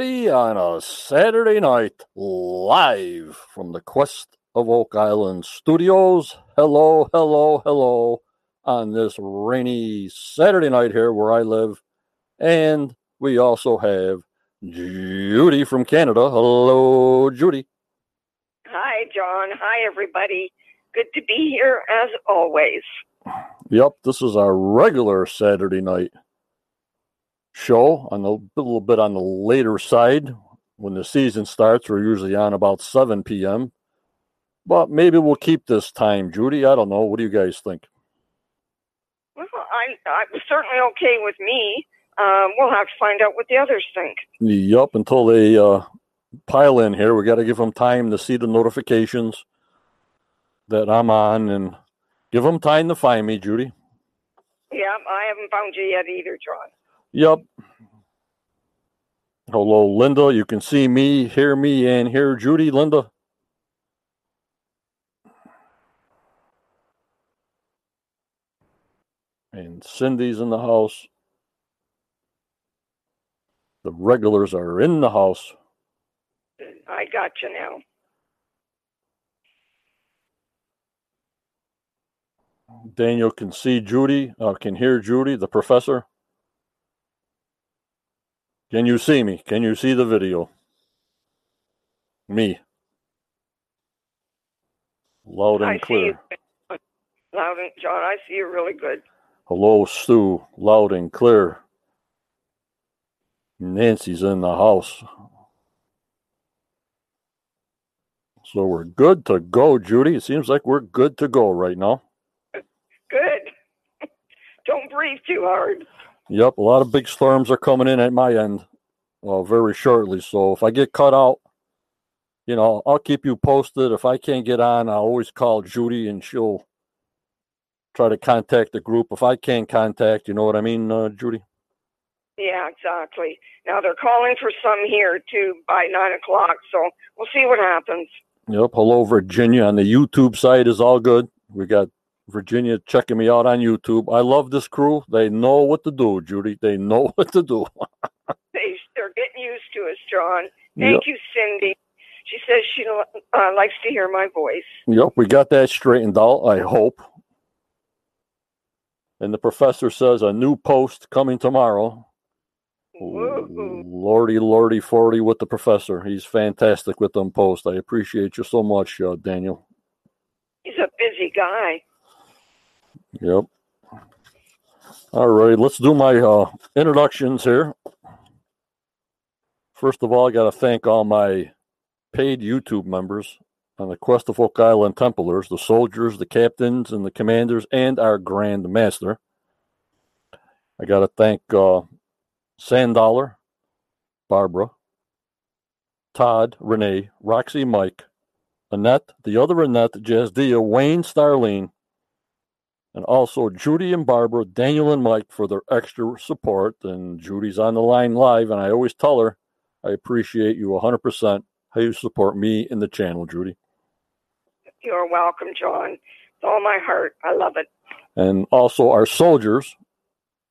On a Saturday night, live from the Quest of Oak Island studios. Hello, hello, hello, on this rainy Saturday night here where I live. And we also have Judy from Canada. Hello, Judy. Hi, John. Hi, everybody. Good to be here as always. Yep, this is our regular Saturday night show on a little bit on the later side. When the season starts, we're usually on about 7 p.m. But maybe we'll keep this time, Judy. I don't know. What do you guys think? Well, I, I certainly okay with me. Um, we'll have to find out what the others think. Yup, until they uh, pile in here, we got to give them time to see the notifications that I'm on and give them time to find me, Judy. Yeah, I haven't found you yet either, John. Yep. Hello, Linda. You can see me, hear me, and hear Judy. Linda. And Cindy's in the house. The regulars are in the house. I got you now. Daniel can see Judy, uh, can hear Judy, the professor. Can you see me? Can you see the video? Me. Loud and I clear. Loud and John, I see you really good. Hello, Stu. Loud and clear. Nancy's in the house. So we're good to go, Judy. It seems like we're good to go right now. Good. Don't breathe too hard. Yep, a lot of big storms are coming in at my end well, very shortly. So if I get cut out, you know, I'll keep you posted. If I can't get on, I'll always call Judy and she'll try to contact the group. If I can't contact, you know what I mean, uh, Judy? Yeah, exactly. Now they're calling for some here too by nine o'clock, so we'll see what happens. Yep. Hello, Virginia. On the YouTube side is all good. We got Virginia checking me out on YouTube. I love this crew. They know what to do, Judy. They know what to do. they they're getting used to us, John. Thank Yep. you, Cindy. She says she uh, likes to hear my voice. Yep, we got that straightened out, I hope. And the professor says a new post coming tomorrow. Woo. Lordy, lordy, forty with the professor. He's fantastic with them posts. I appreciate you so much, uh, Daniel. He's a busy guy. Yep. All right, let's do my uh, introductions here. First of all, I got to thank all my paid YouTube members on the Quest of Oak Island Templars, the soldiers, the captains, and the commanders, and our Grand Master. I got to thank uh, Sandollar, Barbara, Todd, Renee, Roxy, Mike, Annette, the other Annette, Jazdia, Wayne, Starlene, and also Judy and Barbara, Daniel and Mike for their extra support. And Judy's on the line live, and I always tell her I appreciate you 100% how you support me and the channel, Judy. You're welcome, John. With all my heart. I love it. And also our soldiers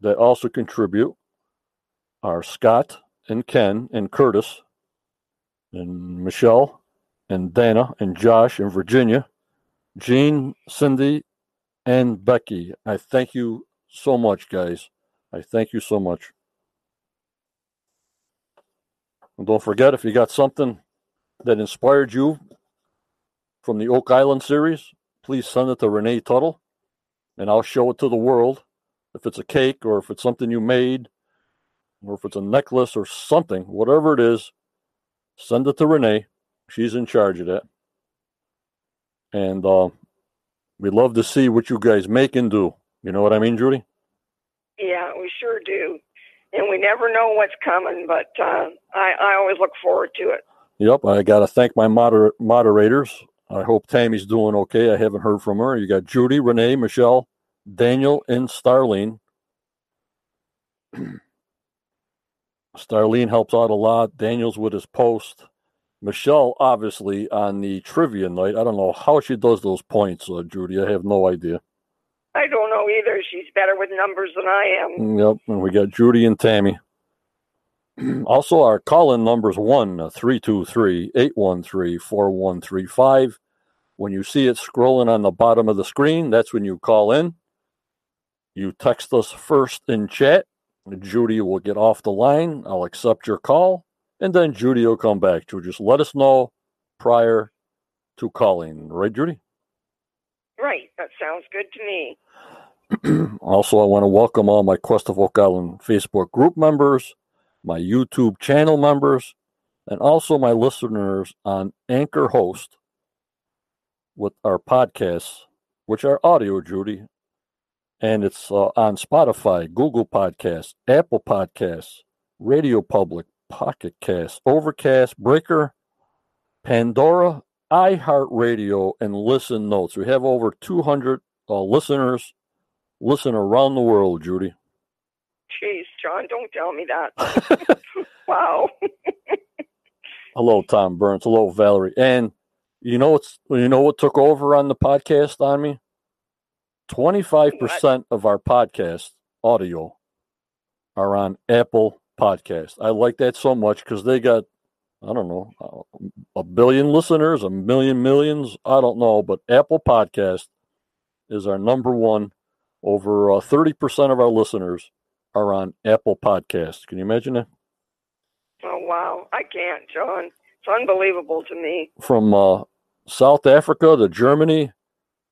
that also contribute are Scott and Ken and Curtis and Michelle and Dana and Josh and Virginia, Jean, Cindy, and Becky. I thank you so much, guys. I thank you so much. And don't forget, if you got something that inspired you from the Oak Island series, please send it to Renee Tuttle and I'll show it to the world. If it's a cake or if it's something you made or if it's a necklace or something, whatever it is, send it to Renee. She's in charge of that. And uh, we'd love to see what you guys make and do. You know what I mean, Judy? Yeah, we sure do. And we never know what's coming, but uh, I, I always look forward to it. Yep, I got to thank my moder- moderators. I hope Tammy's doing okay. I haven't heard from her. You got Judy, Renee, Michelle, Daniel, and Starlene. Starlene helps out a lot. Daniel's with his post. Michelle, obviously, on the trivia night. I don't know how she does those points, uh, Judy. I have no idea. I don't know either. She's better with numbers than I am. Yep, and we got Judy and Tammy. also, our call in numbers is 1 323 813 4135. When you see it scrolling on the bottom of the screen, that's when you call in. You text us first in chat. Judy will get off the line. I'll accept your call, and then Judy will come back to just let us know prior to calling. Right, Judy? Right. That sounds good to me. also, I want to welcome all my Quest of Oak Island Facebook group members, my YouTube channel members, and also my listeners on Anchor Host with our podcasts, which are audio, Judy. And it's uh, on Spotify, Google Podcasts, Apple Podcasts, Radio Public, Pocket Cast, Overcast, Breaker, Pandora, iHeartRadio, and Listen Notes. We have over 200 uh, listeners listen around the world, Judy. Jeez, John, don't tell me that. wow. Hello, Tom Burns. Hello, Valerie. And you know what's you know what took over on the podcast on me? Twenty five percent of our podcast audio are on Apple Podcast. I like that so much because they got I don't know a billion listeners, a million millions. I don't know, but Apple Podcast is our number one over uh, 30% of our listeners are on Apple Podcast. Can you imagine that? Oh, wow. I can't, John. It's unbelievable to me. From uh, South Africa to Germany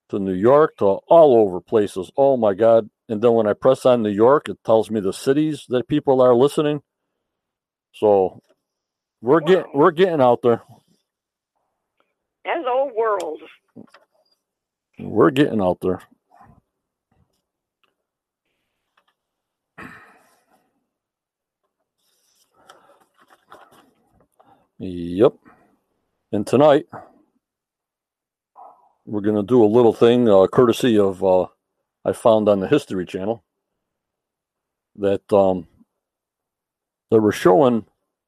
to New York to all over places. Oh, my God. And then when I press on New York, it tells me the cities that people are listening. So we're wow. getting we're getting out there. Hello world. We're getting out there. Yep. And tonight, we're going to do a little thing uh, courtesy of uh, I found on the History Channel that um, they were showing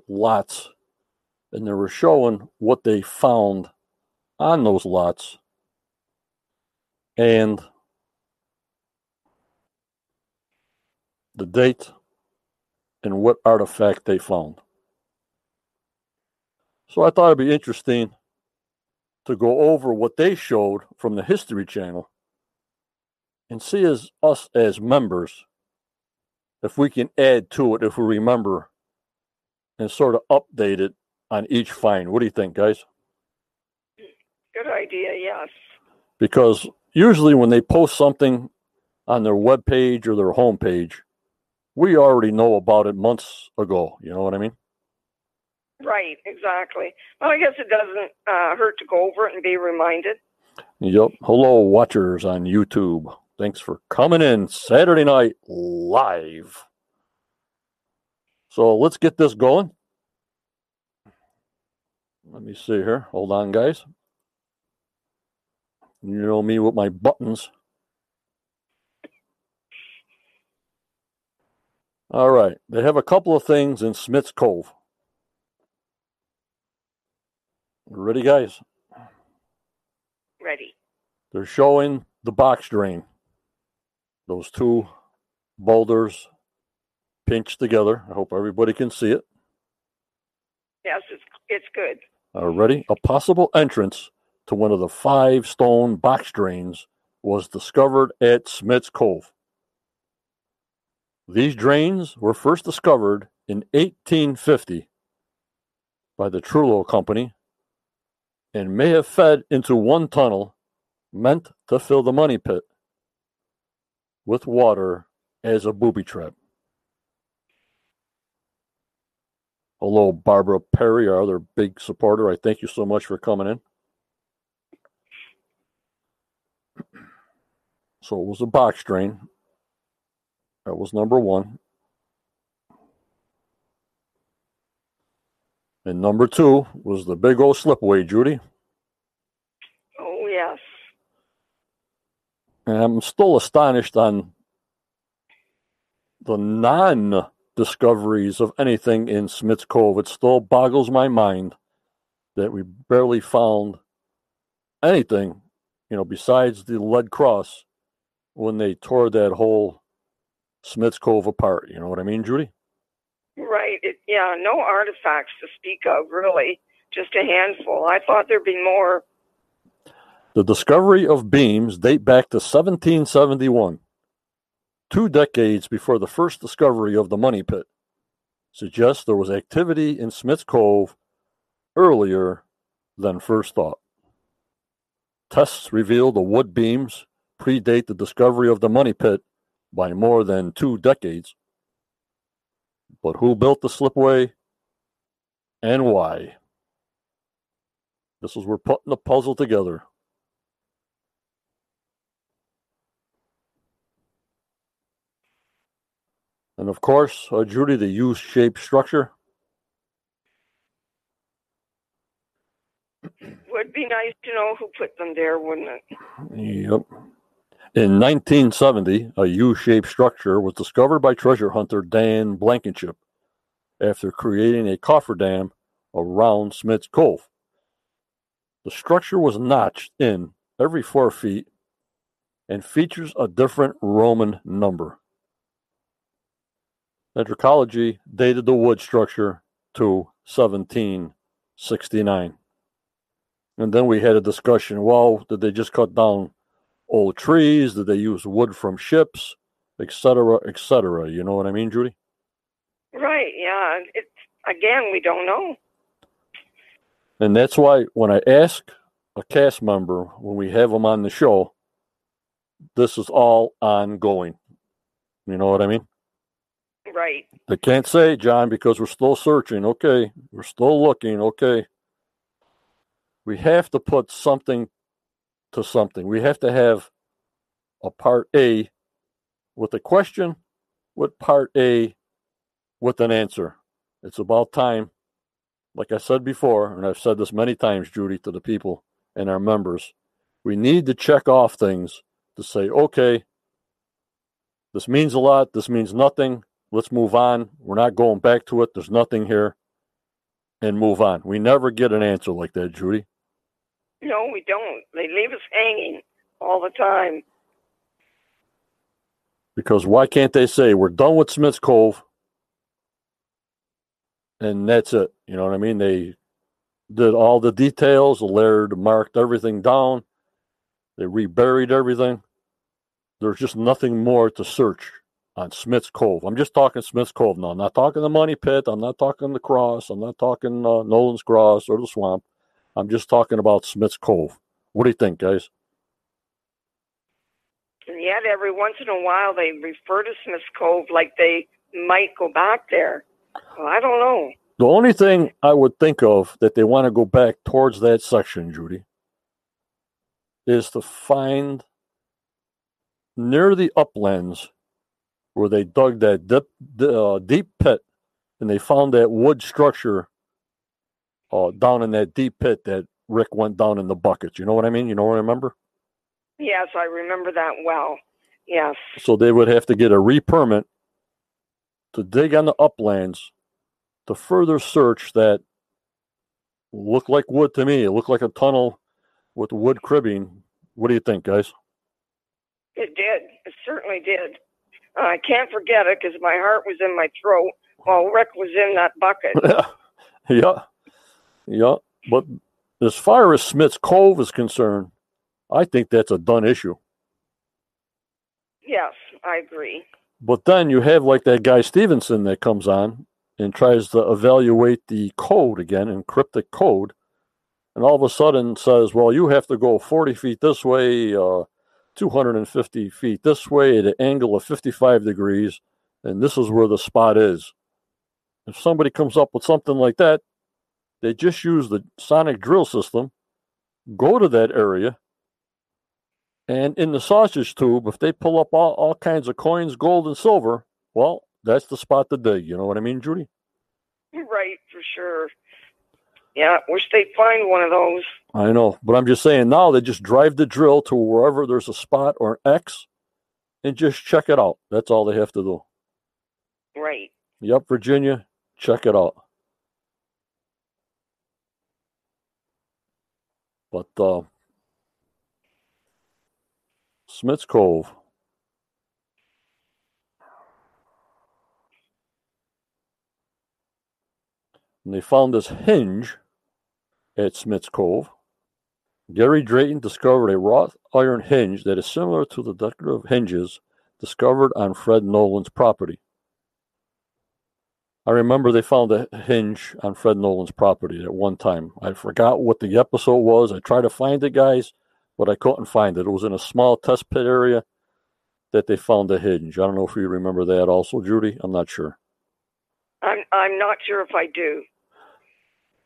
lots and they were showing what they found on those lots and the date and what artifact they found. So I thought it'd be interesting to go over what they showed from the History Channel and see as us as members if we can add to it if we remember and sort of update it on each find. What do you think, guys? Good idea, yes. Because usually when they post something on their web page or their home page, we already know about it months ago. You know what I mean? Right, exactly. Well, I guess it doesn't uh, hurt to go over it and be reminded. Yep. Hello, watchers on YouTube. Thanks for coming in Saturday night live. So let's get this going. Let me see here. Hold on, guys. You know me with my buttons. All right. They have a couple of things in Smith's Cove. Ready, guys? Ready. They're showing the box drain. Those two boulders pinched together. I hope everybody can see it. Yes, it's it's good. Uh, ready? A possible entrance to one of the five stone box drains was discovered at Smith's Cove. These drains were first discovered in 1850 by the Truro Company and may have fed into one tunnel meant to fill the money pit with water as a booby trap. Hello, Barbara Perry, our other big supporter. I thank you so much for coming in. So it was a box drain. That was number one. And number two was the big old slipway, Judy. Oh, yes. And Um, I'm still astonished on the non discoveries of anything in Smith's Cove. It still boggles my mind that we barely found anything, you know, besides the lead cross when they tore that whole Smith's Cove apart. You know what I mean, Judy? Right. It, yeah, no artifacts to speak of, really. Just a handful. I thought there'd be more. The discovery of beams date back to 1771, two decades before the first discovery of the money pit. Suggests there was activity in Smith's Cove earlier than first thought. Tests reveal the wood beams predate the discovery of the money pit by more than two decades. But who built the slipway and why? This is we're putting the puzzle together. And of course, uh, Judy, the U-shaped structure. Would be nice to know who put them there, wouldn't it? Yep. In 1970, a U-shaped structure was discovered by treasure hunter Dan Blankenship after creating a cofferdam around Smith's Cove. The structure was notched in every four feet and features a different Roman number. Anthropology dated the wood structure to 1769. And then we had a discussion well, did they just cut down old trees? Did they use wood from ships, etc., etc.? You know what I mean, Judy? Right. Yeah. It's again, we don't know. And that's why when I ask a cast member when we have them on the show, this is all ongoing. You know what I mean? Right. They can't say, John, because we're still searching. Okay. We're still looking. Okay. We have to put something to something. We have to have a part A with a question, with part A with an answer. It's about time. Like I said before, and I've said this many times, Judy, to the people and our members, we need to check off things to say, okay, this means a lot. This means nothing. Let's move on. We're not going back to it. There's nothing here. And move on. We never get an answer like that, Judy. No, we don't. They leave us hanging all the time. Because why can't they say we're done with Smith's Cove and that's it? You know what I mean? They did all the details. Laird marked everything down. They reburied everything. There's just nothing more to search on Smith's Cove. I'm just talking Smith's Cove now. I'm not talking the Money Pit. I'm not talking the Cross. I'm not talking uh, Nolan's Cross or the Swamp. I'm just talking about Smith's Cove. What do you think, guys? And yet, every once in a while, they refer to Smith's Cove like they might go back there. Well, I don't know. The only thing I would think of that they want to go back towards that section, Judy, is to find near the uplands where they dug that deep, uh, deep pit and they found that wood structure uh, down in that deep pit that Rick went down in the buckets. You know what I mean? You know what I remember? Yes, I remember that well. Yes. So they would have to get a re permit to dig on the uplands to further search that looked like wood to me. It looked like a tunnel with wood cribbing. What do you think, guys? It did. It certainly did. I can't forget it because my heart was in my throat while Rick was in that bucket. yeah. Yeah. But as far as Smith's Cove is concerned, I think that's a done issue. Yes, I agree. But then you have like that guy Stevenson that comes on and tries to evaluate the code again, encrypted code, and all of a sudden says, well, you have to go 40 feet this way, uh, 250 feet this way at an angle of 55 degrees, and this is where the spot is. If somebody comes up with something like that, they just use the sonic drill system, go to that area, and in the sausage tube, if they pull up all, all kinds of coins, gold and silver, well, that's the spot to dig. You know what I mean, Judy? Right, for sure. Yeah, wish they'd find one of those. I know, but I'm just saying now they just drive the drill to wherever there's a spot or an X and just check it out. That's all they have to do. Right. Yep, Virginia, check it out. But uh, Smith's Cove. and they found this hinge at Smith's Cove. Gary Drayton discovered a wrought iron hinge that is similar to the decorative hinges discovered on Fred Nolan's property. I remember they found a hinge on Fred Nolan's property at one time. I forgot what the episode was. I tried to find it, guys, but I couldn't find it. It was in a small test pit area that they found a hinge. I don't know if you remember that also, Judy. I'm not sure. I'm I'm not sure if I do.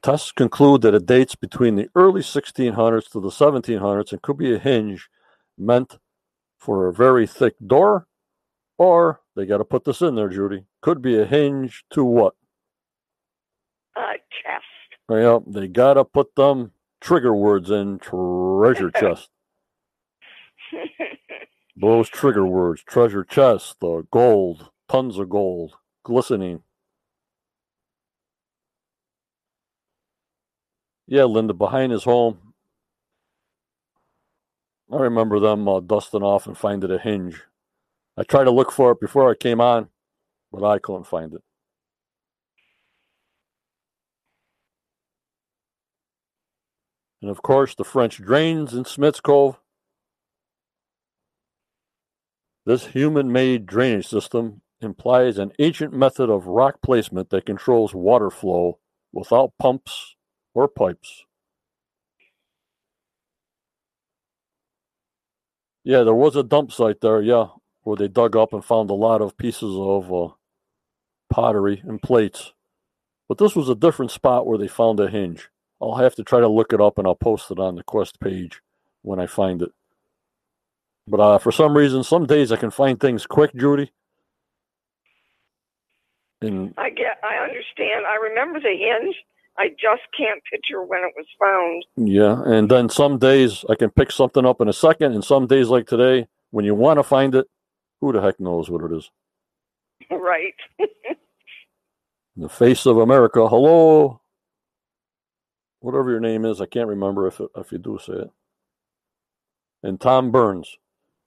Tests conclude that it dates between the early 1600s to the 1700s and could be a hinge meant for a very thick door, or they got to put this in there, Judy. Could be a hinge to what? A chest. Yeah, they got to put them trigger words in treasure chest. Those trigger words treasure chest, the gold, tons of gold, glistening. Yeah, Linda, behind his home. I remember them uh, dusting off and finding a hinge. I tried to look for it before I came on, but I couldn't find it. And of course, the French drains in Smith's Cove. This human made drainage system implies an ancient method of rock placement that controls water flow without pumps or pipes. Yeah, there was a dump site there, yeah, where they dug up and found a lot of pieces of uh, pottery and plates. But this was a different spot where they found a hinge. I'll have to try to look it up and I'll post it on the Quest page when I find it. But uh, for some reason, some days I can find things quick, Judy. And I get I understand. I remember the hinge. I just can't picture when it was found. yeah, and then some days I can pick something up in a second, and some days like today, when you want to find it, who the heck knows what it is? Right. The face of America. Hello, whatever your name is, I can't remember if if you do say it. And Tom Burns,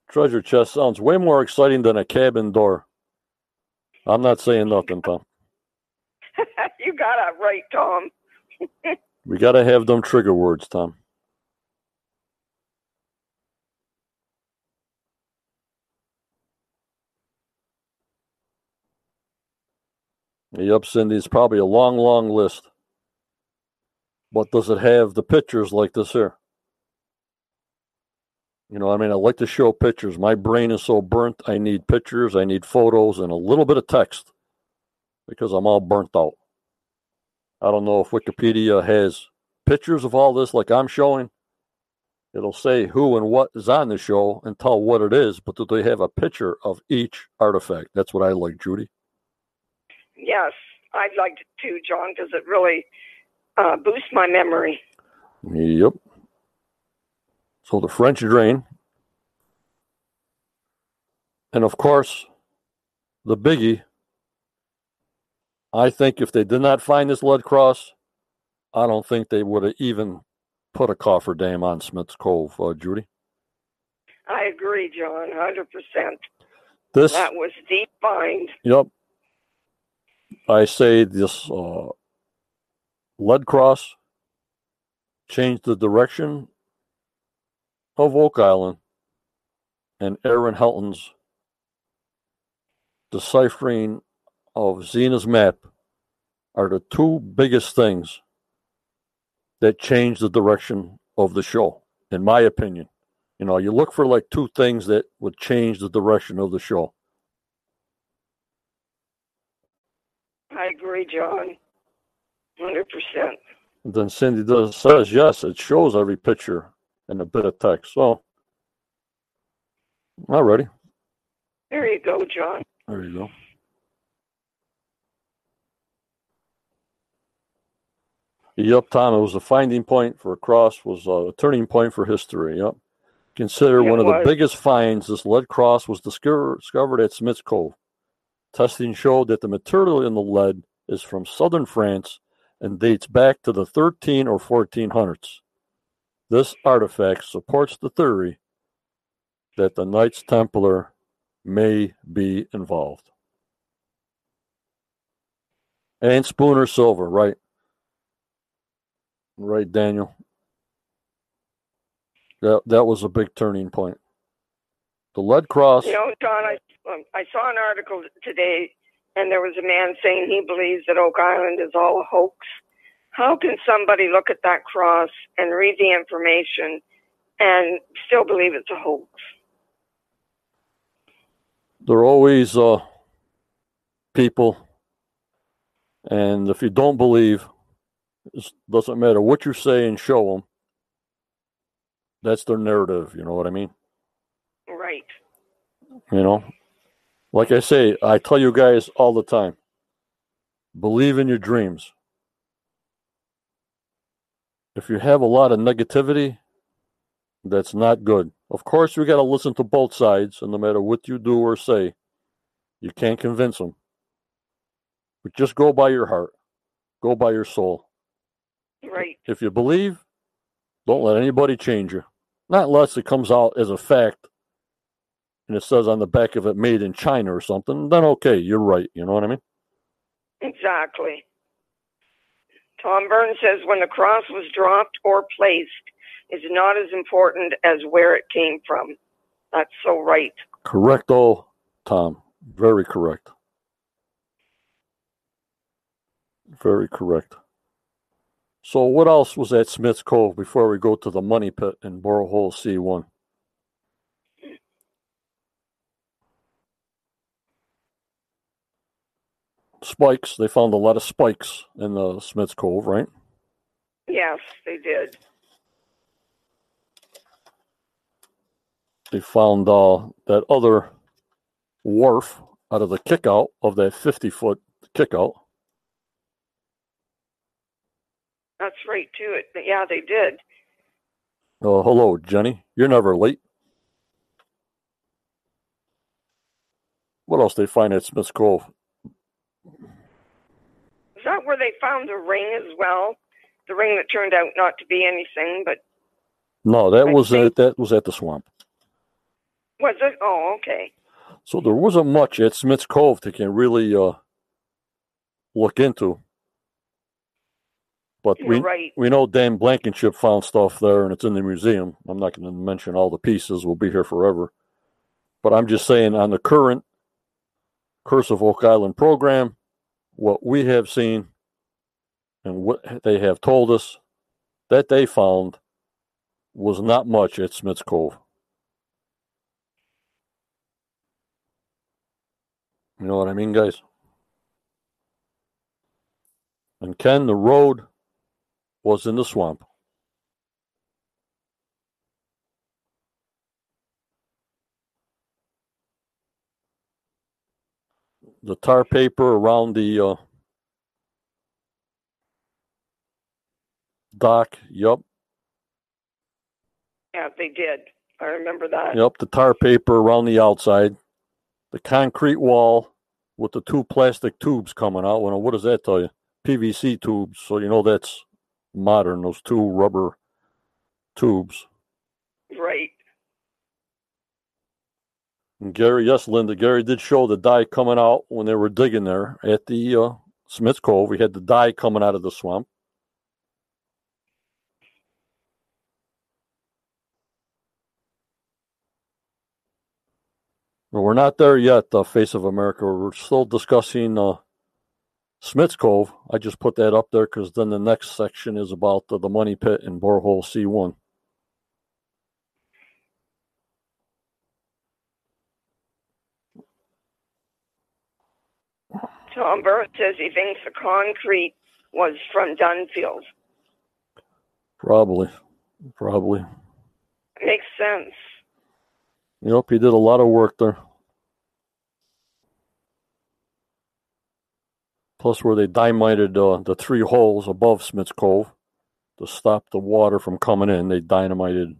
treasure chest sounds way more exciting than a cabin door. I'm not saying nothing, Tom. got it right, Tom. We got to have them trigger words, Tom. Yep, Cindy, it's probably a long, long list. But does it have the pictures like this here? You know, I mean, I like to show pictures. My brain is so burnt, I need pictures, I need photos, and a little bit of text because I'm all burnt out. I don't know if Wikipedia has pictures of all this like I'm showing. It'll say who and what is on the show and tell what it is, but do they have a picture of each artifact? That's what I like, Judy. Yes, I'd like to too, John, because it really uh, boosts my memory. Yep. So the French drain. And of course, the biggie. I think if they did not find this lead cross, I don't think they would have even put a coffer dam on Smith's Cove, uh, Judy. I agree, John, 100%. This, That was deep find. yep. I say this uh, lead cross changed the direction of Oak Island and Aaron Helton's deciphering of Zena's map are the two biggest things that change the direction of the show, in my opinion. You know, you look for like two things that would change the direction of the show. I agree, John. 100%. And then Cindy does says yes, it shows every picture and a bit of text. So, alrighty, There you go, John. there you go. Yep, Tom, it was a finding point for a cross, was a turning point for history. Yep. Considered It one of the biggest finds, this lead cross was discover, discovered at Smith's Cove. Testing showed that the material in the lead is from southern France and dates back to the 13 or 1400s. This artifact supports the theory that the Knights Templar may be involved. And Spooner Silver, right? Right, Daniel. That that was a big turning point. The lead cross. You know, John, I um, I saw an article today, and there was a man saying he believes that Oak Island is all a hoax. How can somebody look at that cross and read the information and still believe it's a hoax? There are always uh, people, and if you don't believe, it doesn't matter what you say and show them. That's their narrative. You know what I mean? Right. You know, like I say, I tell you guys all the time believe in your dreams. If you have a lot of negativity, that's not good. Of course, you got to listen to both sides, and no matter what you do or say, you can't convince them. But just go by your heart, go by your soul. Right. If you believe, don't let anybody change you. Not unless it comes out as a fact and it says on the back of it made in China or something, then okay, you're right. You know what I mean? Exactly. Tom Burns says when the cross was dropped or placed is not as important as where it came from. That's so right. Correct, Correcto, Tom. Very correct. Very correct. So, what else was at Smith's Cove before we go to the money pit in borehole C1? Spikes. They found a lot of spikes in the Smith's Cove, right? Yes, they did. They found uh, that other wharf out of the kickout of that 50 foot kickout. That's right, to It, yeah, they did. Uh, hello, Jenny. You're never late. What else they find at Smith's Cove? Is that where they found the ring as well? The ring that turned out not to be anything, but No, that I was think- at, that was at the swamp. was it? Oh, okay. So there wasn't much at Smith's Cove to can really uh, look into. But You're we right. we know Dan Blankenship found stuff there, and it's in the museum. I'm not going to mention all the pieces; we'll be here forever. But I'm just saying, on the current Curse of Oak Island program, what we have seen and what they have told us that they found was not much at Smith's Cove. You know what I mean, guys? And Ken, the road was in the swamp. The tar paper around the uh, dock. Yep, Yeah, they did. I remember that. yep. The tar paper around the outside. The concrete wall with the two plastic tubes coming out. Well, what does that tell you? PVC tubes. So you know that's modern. Those two rubber tubes. Right. And Gary, yes, Linda, Gary did show the dye coming out when they were digging there at the uh, Smith's Cove. We had the dye coming out of the swamp. But we're not there yet, uh, Face of America. We're still discussing uh, Smith's Cove. I just put that up there because then the next section is about uh, the money pit and borehole C1. Tom Burns says he thinks the concrete was from Dunfield. Probably, probably. Makes sense. Yep, he did a lot of work there. Plus, where they dynamited uh, the three holes above Smith's Cove to stop the water from coming in, they dynamited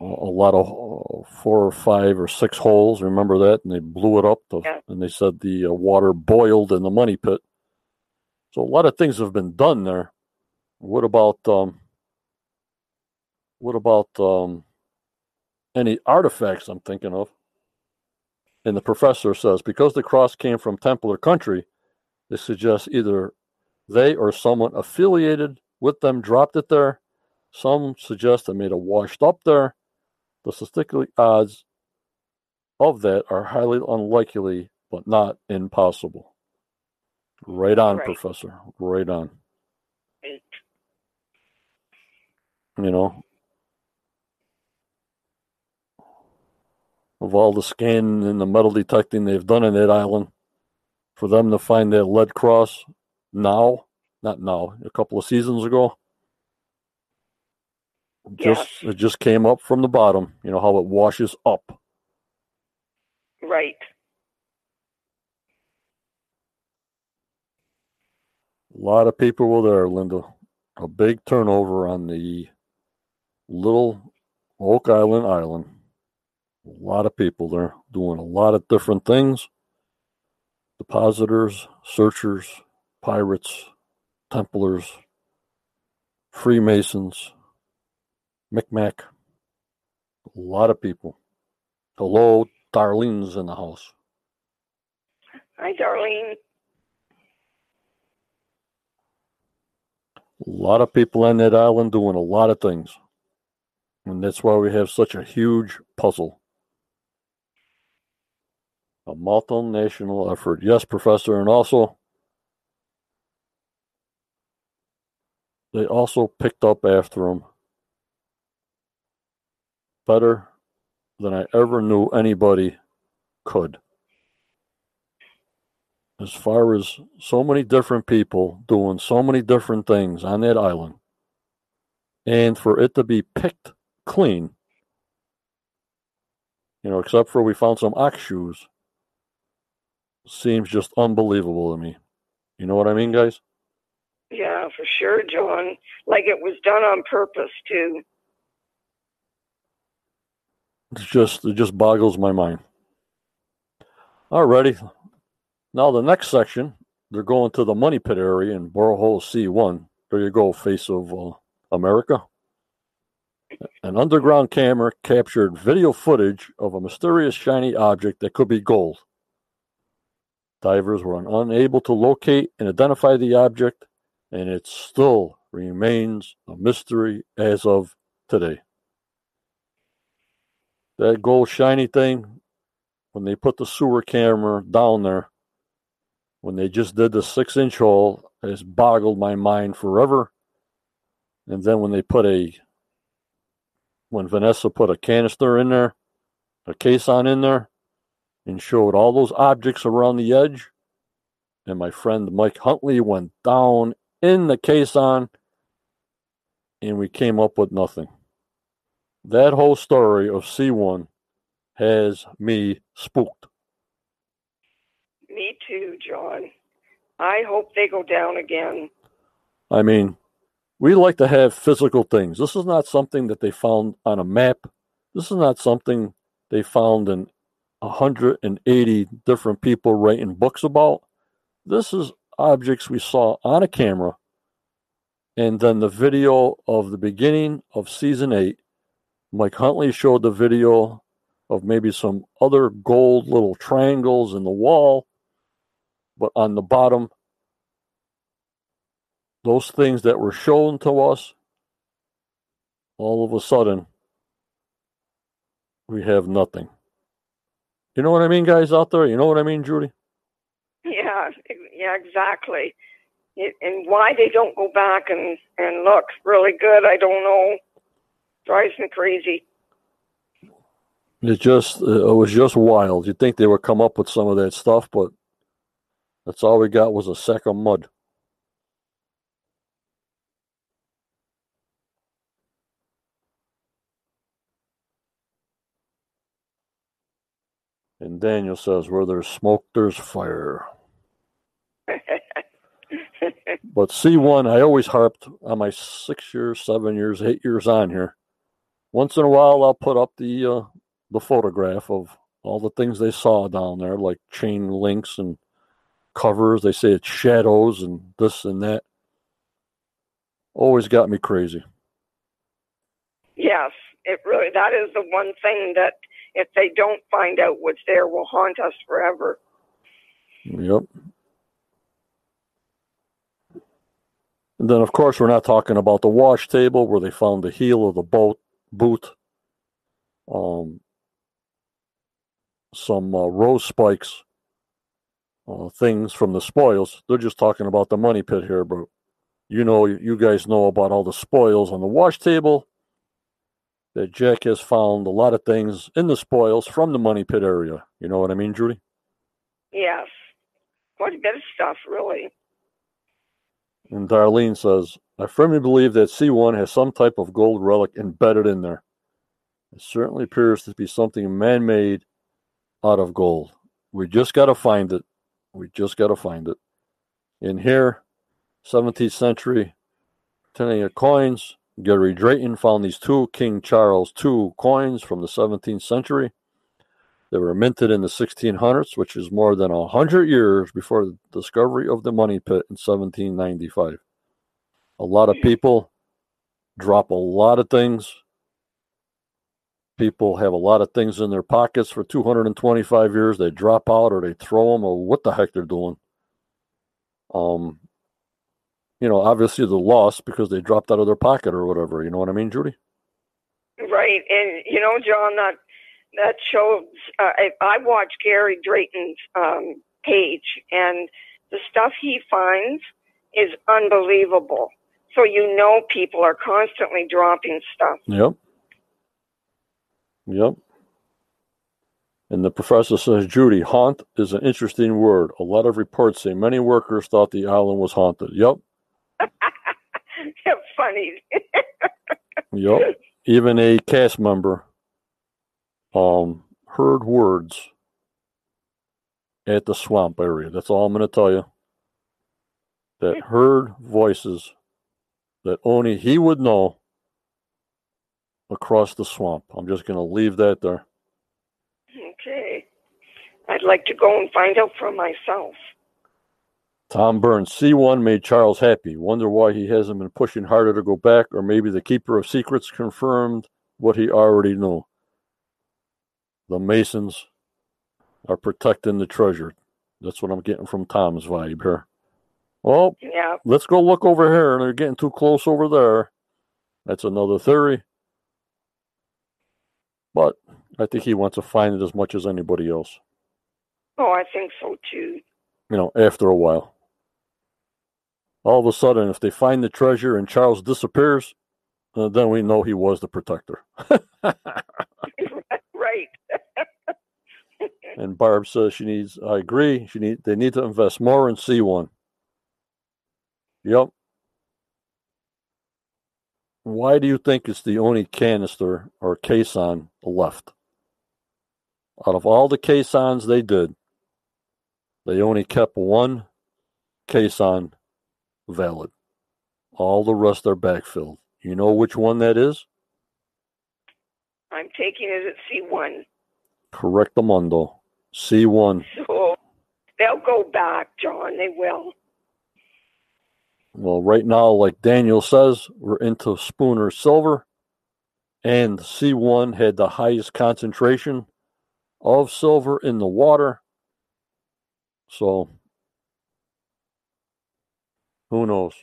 a, a lot of uh, four or five or six holes. Remember that? And they blew it up. To, Yeah. And they said the uh, water boiled in the money pit. So a lot of things have been done there. What about um? What about um? any artifacts I'm thinking of. And the professor says because the cross came from Templar country, this suggests either they or someone affiliated with them dropped it there. Some suggest it may have washed up there. The statistical odds of that are highly unlikely, but not impossible. Right on, Right. Professor. Right on. You know, of all the scanning and the metal detecting they've done in that island, for them to find that lead cross now, not now, a couple of seasons ago, just it just came up from the bottom. You know how it washes up. Right. A lot of people were there, Linda. A big turnover on the little Oak Island island. A lot of people there doing a lot of different things. Depositors, searchers, pirates, Templars, Freemasons, Micmac. A lot of people. Hello, Darlene's in the house. Hi, Darlene. A lot of people on that island doing a lot of things. And that's why we have such a huge puzzle. A multinational effort. Yes, Professor. And also, they also picked up after him better than I ever knew anybody could. As far as so many different people doing so many different things on that island, and for it to be picked clean, you know, except for we found some ox shoes, seems just unbelievable to me. You know what I mean, guys? Yeah, for sure, John. Like it was done on purpose, too. It's just it just boggles my mind. Alrighty. Now the next section, they're going to the money pit area in Borehole C1. There you go, face of uh, America. An underground camera captured video footage of a mysterious shiny object that could be gold. Divers were unable to locate and identify the object, and it still remains a mystery as of today. That gold shiny thing when they put the sewer camera down there when they just did the six inch hole has boggled my mind forever. And then when they put a when vanessa put a canister in there a caisson in there and showed all those objects around the edge and my friend mike huntley went down in the caisson and we came up with nothing that whole story of C1 has me spooked. Me too, John. I hope they go down again. I mean, we like to have physical things. This is not something that they found on a map. This is not something they found in 180 different people writing books about. This is objects we saw on a camera. And then the video of the beginning of season 8 Mike Huntley showed the video of maybe some other gold little triangles in the wall, but on the bottom, those things that were shown to us, all of a sudden, we have nothing. You know what I mean, guys out there? You know what I mean, Judy? Yeah, yeah, exactly. It, and why they don't go back and, and look really good, I don't know. Drives me crazy. It just uh, it was just wild. You'd think they would come up with some of that stuff, but that's all we got was a sack of mud. And Daniel says, where there's smoke, there's fire. But C1, I always harped on my six years, seven years, eight years on here. Once in a while, I'll put up the uh, the photograph of all the things they saw down there, like chain links and covers. They say it's shadows and this and that. Always got me crazy. yes, it really, that is the one thing that if they don't find out what's there will haunt us forever. Yep. And then, of course, we're not talking about the wash table where they found the heel of the boat boot, um, some uh, rose spikes, uh, things from the spoils. They're just talking about the money pit here, but you know, you guys know about all the spoils on the wash table. That Jack has found a lot of things in the spoils from the money pit area. You know what I mean, Judy? Yes. Quite a bit of stuff, really. And Darlene says, I firmly believe that C1 has some type of gold relic embedded in there. It certainly appears to be something man made out of gold. We just got to find it. We just got to find it. In here, 17th century Britannia coins. Gary Drayton found these two King Charles II coins from the 17th century. They were minted in the 1600s, which is more than 100 years before the discovery of the money pit in 1795. A lot of people drop a lot of things. People have a lot of things in their pockets for 225 years. They drop out or they throw them or what the heck they're doing. Um, you know, obviously the loss because they dropped out of their pocket or whatever. You know what I mean, Judy? Right, and you know, John, that that shows. Uh, I, I watch Gary Drayton's um, page, and the stuff he finds is unbelievable. So you know, people are constantly dropping stuff. Yep. Yep. And the professor says, Judy, haunt is an interesting word. A lot of reports say many workers thought the island was haunted. Yep, Funny. yep. Even a cast member um heard words at the swamp area. That's all I'm going to tell you. That heard voices that only he would know across the swamp. I'm just going to leave that there. okay. I'd like to go and find out for myself. Tom Burns, C1 made Charles happy. Wonder why he hasn't been pushing harder to go back, or maybe the Keeper of Secrets confirmed what he already knew. The Masons are protecting the treasure. That's what I'm getting from Tom's vibe here. Well, Yeah. let's go look over here. They're getting too close over there. That's another theory. But I think he wants to find it as much as anybody else, Oh, I think so too. you know, after a while. All of a sudden, if they find the treasure and Charles disappears, uh, then we know he was the protector. right. and Barb says she needs, I agree, she need, they need to invest more in C1. Yep. Why do you think it's the only canister or caisson left? Out of all the caissons they did, they only kept one caisson valid. All the rest are backfilled. You know which one that is? I'm taking it at C1. Correct, Correctamundo. C1. So they'll go back, John. They will. Well, right now, like Daniel says, we're into Spooner silver, and C1 had the highest concentration of silver in the water. So, who knows?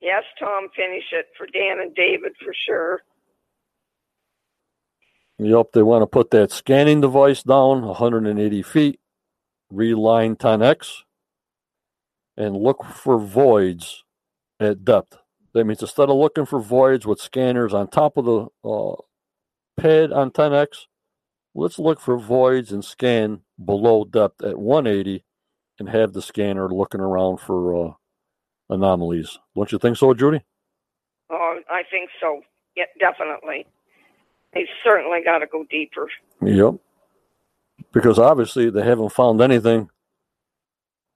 Yes, Tom, finish it for Dan and David for sure. Yep, they want to put that scanning device down 180 feet, reline 10x, and look for voids at depth. That means instead of looking for voids with scanners on top of the uh, pad on 10x, let's look for voids and scan below depth at 180 and have the scanner looking around for uh, anomalies. Don't you think so, Judy? Oh, I think so. Yeah, definitely. They certainly got to go deeper. Yep. Because obviously they haven't found anything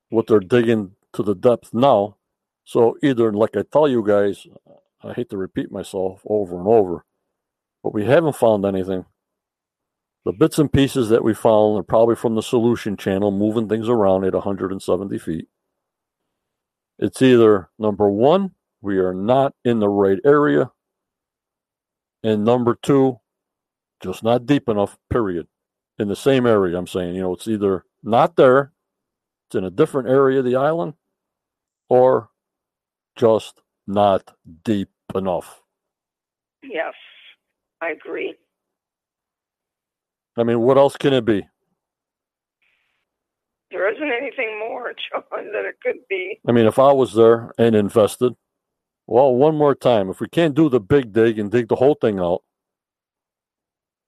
what they're digging to the depth now. So either, like I tell you guys, I hate to repeat myself over and over, but we haven't found anything. The bits and pieces that we found are probably from the solution channel, moving things around at 170 feet. It's either number one, we are not in the right area, and number two, just not deep enough, period. In the same area, I'm saying, you know, it's either not there, it's in a different area of the island, or just not deep enough. Yes, I agree. I mean, what else can it be? There isn't anything more, John, that it could be. I mean, if I was there and invested, well, one more time, if we can't do the big dig and dig the whole thing out,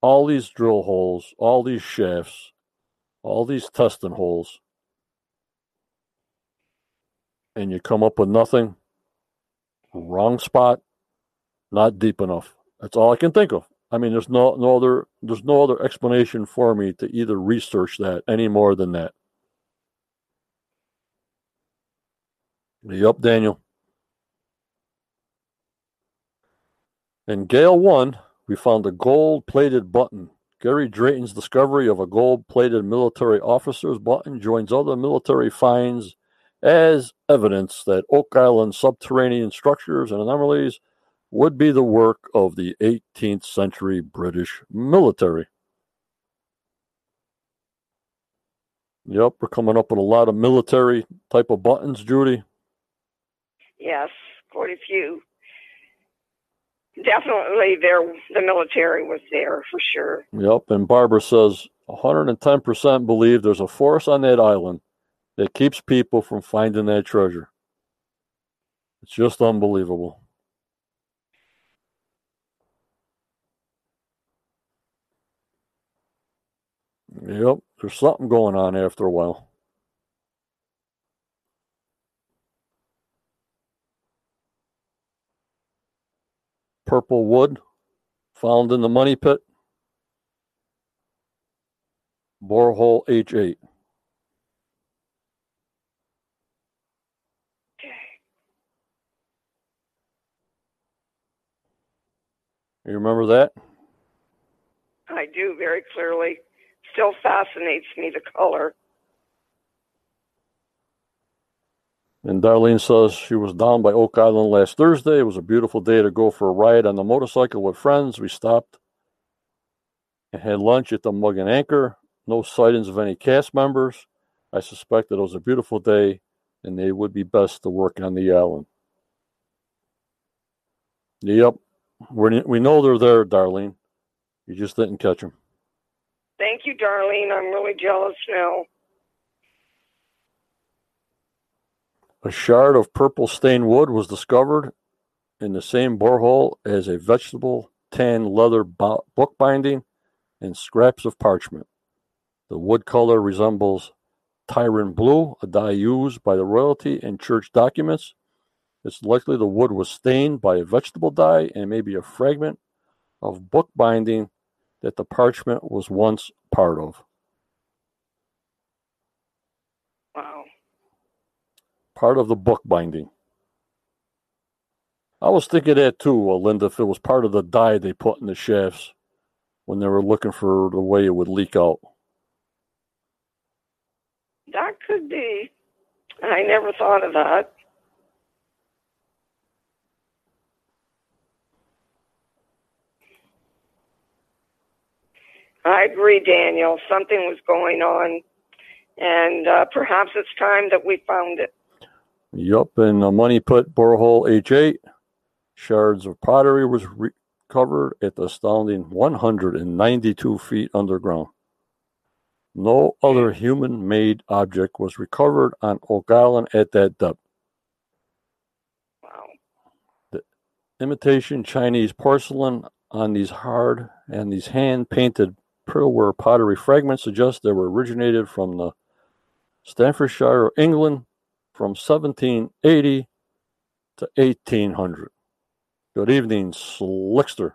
all these drill holes, all these shafts, all these testing holes, and you come up with nothing, wrong spot, not deep enough. That's all I can think of. I mean, there's no no other there's no other explanation for me to either research that any more than that. Yup, Daniel. In Gale 1, we found a gold plated button. Gary Drayton's discovery of a gold plated military officer's button joins other military finds as evidence that Oak Island subterranean structures and anomalies would be the work of the 18th century British military. Yep, we're coming up with a lot of military type of buttons, Judy. Yes, quite a few. Definitely, there the military was there for sure. Yep, and Barbara says 110% believe there's a force on that island that keeps people from finding that treasure. It's just unbelievable. Yep, there's something going on after a while. Purple wood found in the money pit. Borehole H8. You remember that? I do very clearly. Still fascinates me the color. And Darlene says she was down by Oak Island last Thursday. It was a beautiful day to go for a ride on the motorcycle with friends. We stopped and had lunch at the Mug and Anchor. No sightings of any cast members. I suspect that it was a beautiful day and they would be best to work on the island. Yep, we're, we know they're there, Darlene. You just didn't catch them. Thank you, Darlene. I'm really jealous now. A shard of purple stained wood was discovered in the same borehole as a vegetable tan leather bookbinding and scraps of parchment. The wood color resembles Tyrian blue, a dye used by the royalty in church documents. It's likely the wood was stained by a vegetable dye and maybe a fragment of bookbinding that the parchment was once part of. Wow. Part of the bookbinding. I was thinking that too, uh, Linda, if it was part of the dye they put in the shafts when they were looking for the way it would leak out. That could be. I never thought of that. I agree, Daniel. Something was going on, and uh, perhaps it's time that we found it. Yup, and the money pit borehole H8, shards of pottery was recovered at the astounding 192 feet underground. No other human made object was recovered on Oak Island at that depth. Wow. The imitation Chinese porcelain on these hard and these hand painted pearlware pottery fragments suggest they were originated from the Staffordshire, England, from 1780 to 1800. Good evening, Slickster.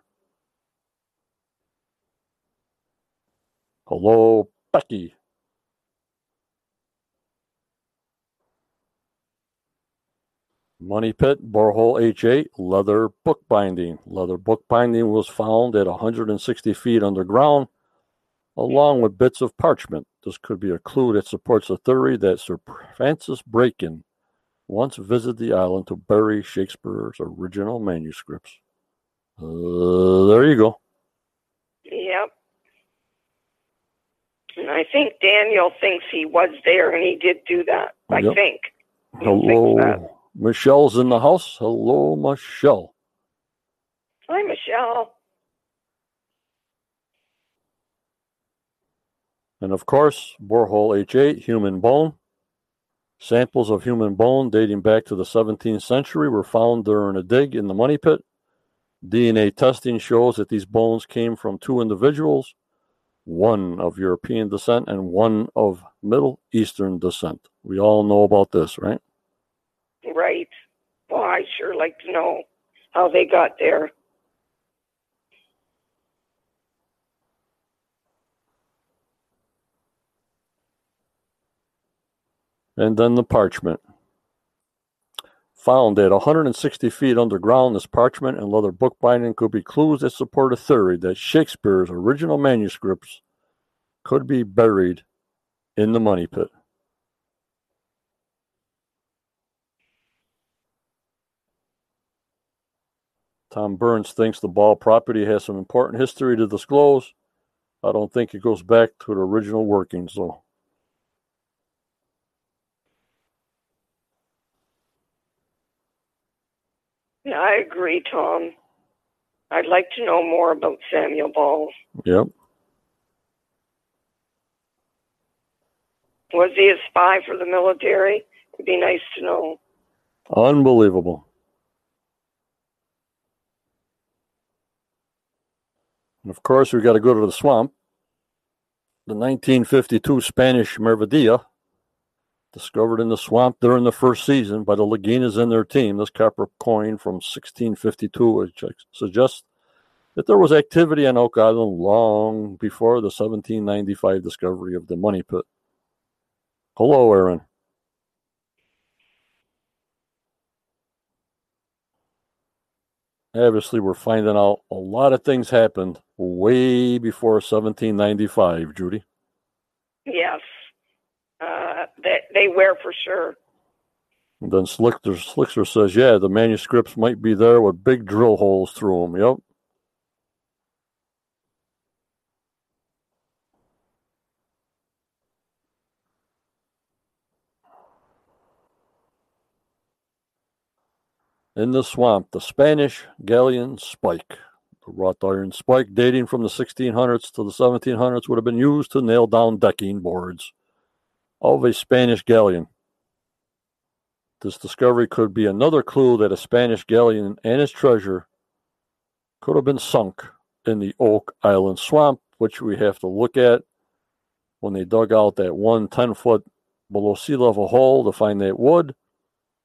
Hello, Becky. Money Pit, Borehole H8, leather bookbinding. Leather bookbinding was found at 160 feet underground, along with bits of parchment. This could be a clue that supports the theory that Sir Francis Bacon once visited the island to bury Shakespeare's original manuscripts. Uh, there you go. Yep. And I think Daniel thinks he was there and he did do that. I Yep. think. He Hello, that. Michelle's in the house. Hello, Michelle. Hi, Michelle. And of course, borehole H8, human bone. Samples of human bone dating back to the 17th century were found during a dig in the money pit. DNA testing shows that these bones came from two individuals, one of European descent and one of Middle Eastern descent. We all know about this, right? Right. Well, I sure like to know how they got there. And then the parchment. Found at 160 feet underground, this parchment and leather bookbinding could be clues that support a theory that Shakespeare's original manuscripts could be buried in the money pit. Tom Burns thinks the Ball property has some important history to disclose. I don't think it goes back to the original workings, though. I agree, Tom. I'd like to know more about Samuel Ball. Yep. Was he a spy for the military? It'd be nice to know. Unbelievable. And of course, we've got to go to the swamp. The 1952 Spanish maravedi, discovered in the swamp during the first season by the Laginas and their team. This copper coin from 1652 which suggests that there was activity on Oak Island long before the 1795 discovery of the money pit. Hello, Aaron. Obviously, we're finding out a lot of things happened way before 1795, Judy. Yes, uh, they, they were for sure. And then Slichter, Slichter says, yeah, the manuscripts might be there with big drill holes through them. Yep. In the swamp, the Spanish galleon spike. The wrought iron spike dating from the 1600s to the 1700s would have been used to nail down decking boards of a Spanish galleon. This discovery could be another clue that a Spanish galleon and its treasure could have been sunk in the Oak Island swamp, which we have to look at when they dug out that one 10 foot below sea level hole to find that wood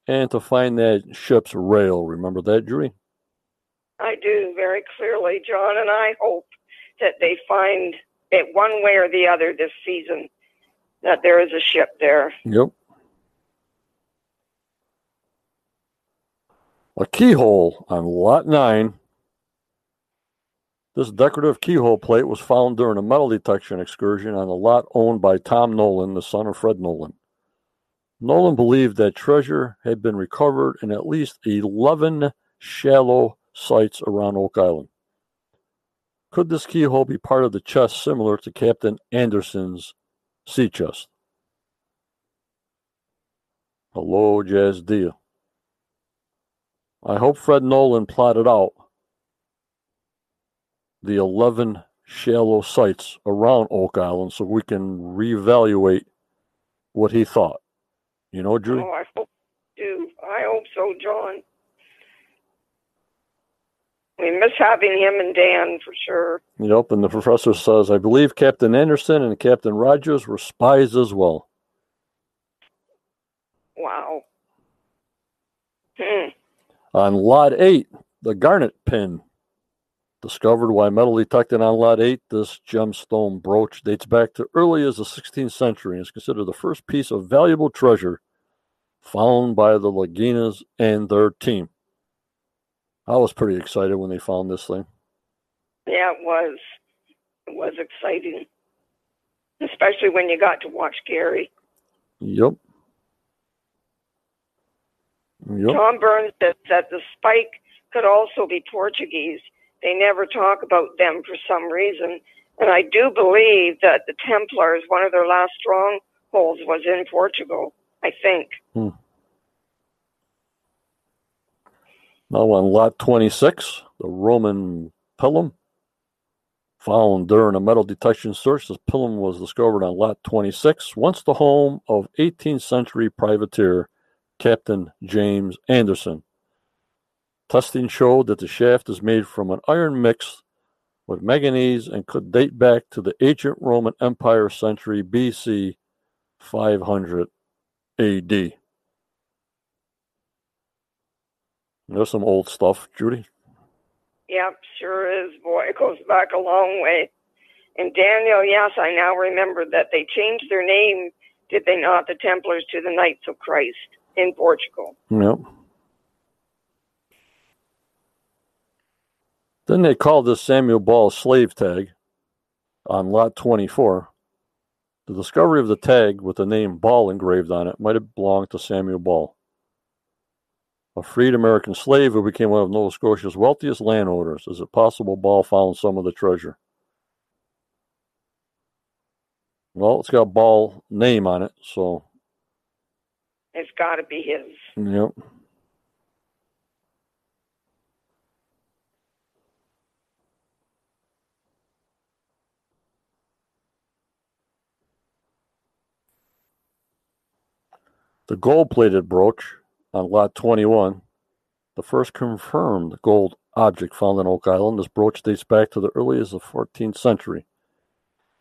and to find that ship's rail. Remember that, Judy? I do very clearly, John, and I hope that they find it one way or the other this season that there is a ship there. Yep. A keyhole on Lot 9. This decorative keyhole plate was found during a metal detection excursion on a lot owned by Tom Nolan, the son of Fred Nolan. Nolan believed that treasure had been recovered in at least 11 shallow sites around Oak Island. Could this keyhole be part of the chest similar to Captain Anderson's sea chest? Hello, Jazz deal. I hope Fred Nolan plotted out the 11 shallow sites around Oak Island so we can reevaluate what he thought. You know, Julie? Oh, I hope do. I hope so, John. We miss having him and Dan for sure. Yep, and the professor says, I believe Captain Anderson and Captain Rogers were spies as well. Wow. Hmm. On Lot 8, the garnet pin. Discovered why metal detected on Lot 8, this gemstone brooch dates back to early as the 16th century and is considered the first piece of valuable treasure found by the Laginas and their team. I was pretty excited when they found this thing. Yeah, it was. It was exciting. Especially when you got to watch Gary. Yep. Yep. Tom Burns says that the spike could also be Portuguese. They never talk about them for some reason. And I do believe that the Templars, one of their last strongholds was in Portugal, I think. Hmm. Now on lot 26, the Roman pilum found during a metal detection search. This pilum was discovered on lot 26, once the home of 18th century privateer Captain James Anderson. Testing showed that the shaft is made from an iron mix with manganese and could date back to the ancient Roman Empire century BC 500 AD. There's some old stuff, Judy. Yep, sure is. Boy, it goes back a long way. And Daniel, yes, I now remember that they changed their name, did they not, the Templars to the Knights of Christ in Portugal. Yep. Then they called this Samuel Ball slave tag on lot 24. The discovery of the tag with the name Ball engraved on it might have belonged to Samuel Ball, a freed American slave who became one of Nova Scotia's wealthiest landowners. Is it possible Ball found some of the treasure? Well, it's got Ball name on it, so It's got to be his. yep. The gold plated brooch on lot 21, the first confirmed gold object found on Oak Island. This brooch dates back to the earliest of 14th century.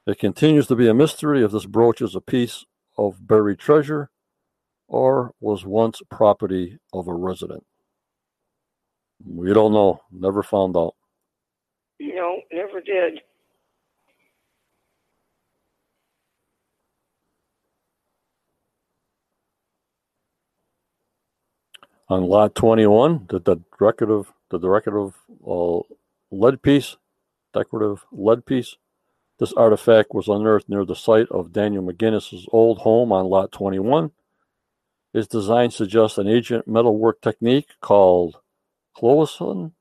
It continues to be a mystery if this brooch is a piece of buried treasure or was once property of a resident. We don't know. Never found out. No, never did. On lot 21, the, the decorative, the decorative uh, lead piece, decorative lead piece. This artifact was unearthed near the site of Daniel McGinnis's old home on lot 21. Its design suggests an ancient metalwork technique called cloisonne.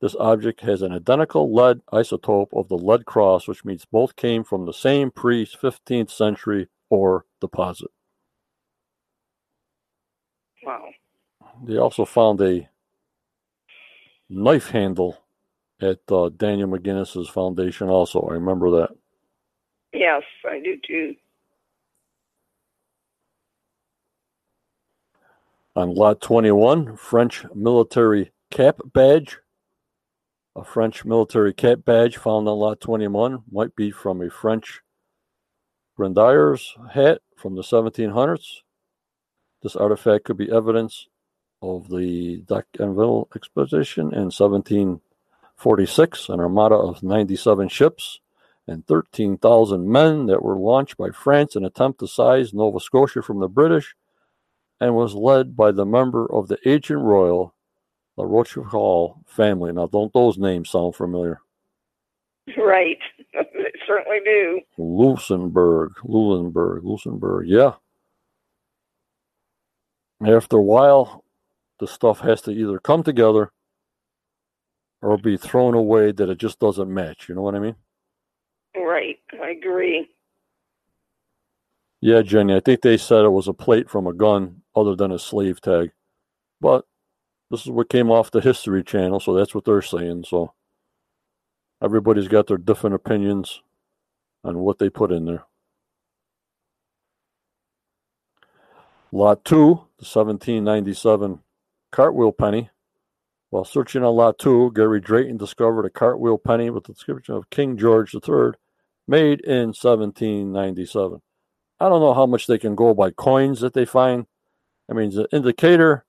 This object has an identical lead isotope of the lead cross, which means both came from the same pre 15th century ore deposit. Wow. They also found a knife handle at uh, Daniel McGinnis's foundation. Also, I remember that. Yes, I do too. On lot 21, French military cap badge. A French military cap badge found on lot 21 might be from a French grenadier's hat from the 1700s. This artifact could be evidence of the D'Anville expedition in 1746, an armada of 97 ships and 13,000 men that were launched by France in an attempt to seize Nova Scotia from the British and was led by the member of the ancient royal La Rochefoucauld family. Now, don't those names sound familiar? Right. they certainly do. Luxembourg, Lunenburg, Luxembourg, yeah. After a while, the stuff has to either come together or be thrown away that it just doesn't match. You know what I mean? Right. I agree. Yeah, Jenny, I think they said it was a plate from a gun other than a slave tag. But this is what came off the History Channel, so that's what they're saying. So everybody's got their different opinions on what they put in there. Lot 2, the 1797 cartwheel penny. While searching Lot 2, Gary Drayton discovered a cartwheel penny with the description of King George III, made in 1797. I don't know how much they can go by coins that they find. I mean, it's an indicator,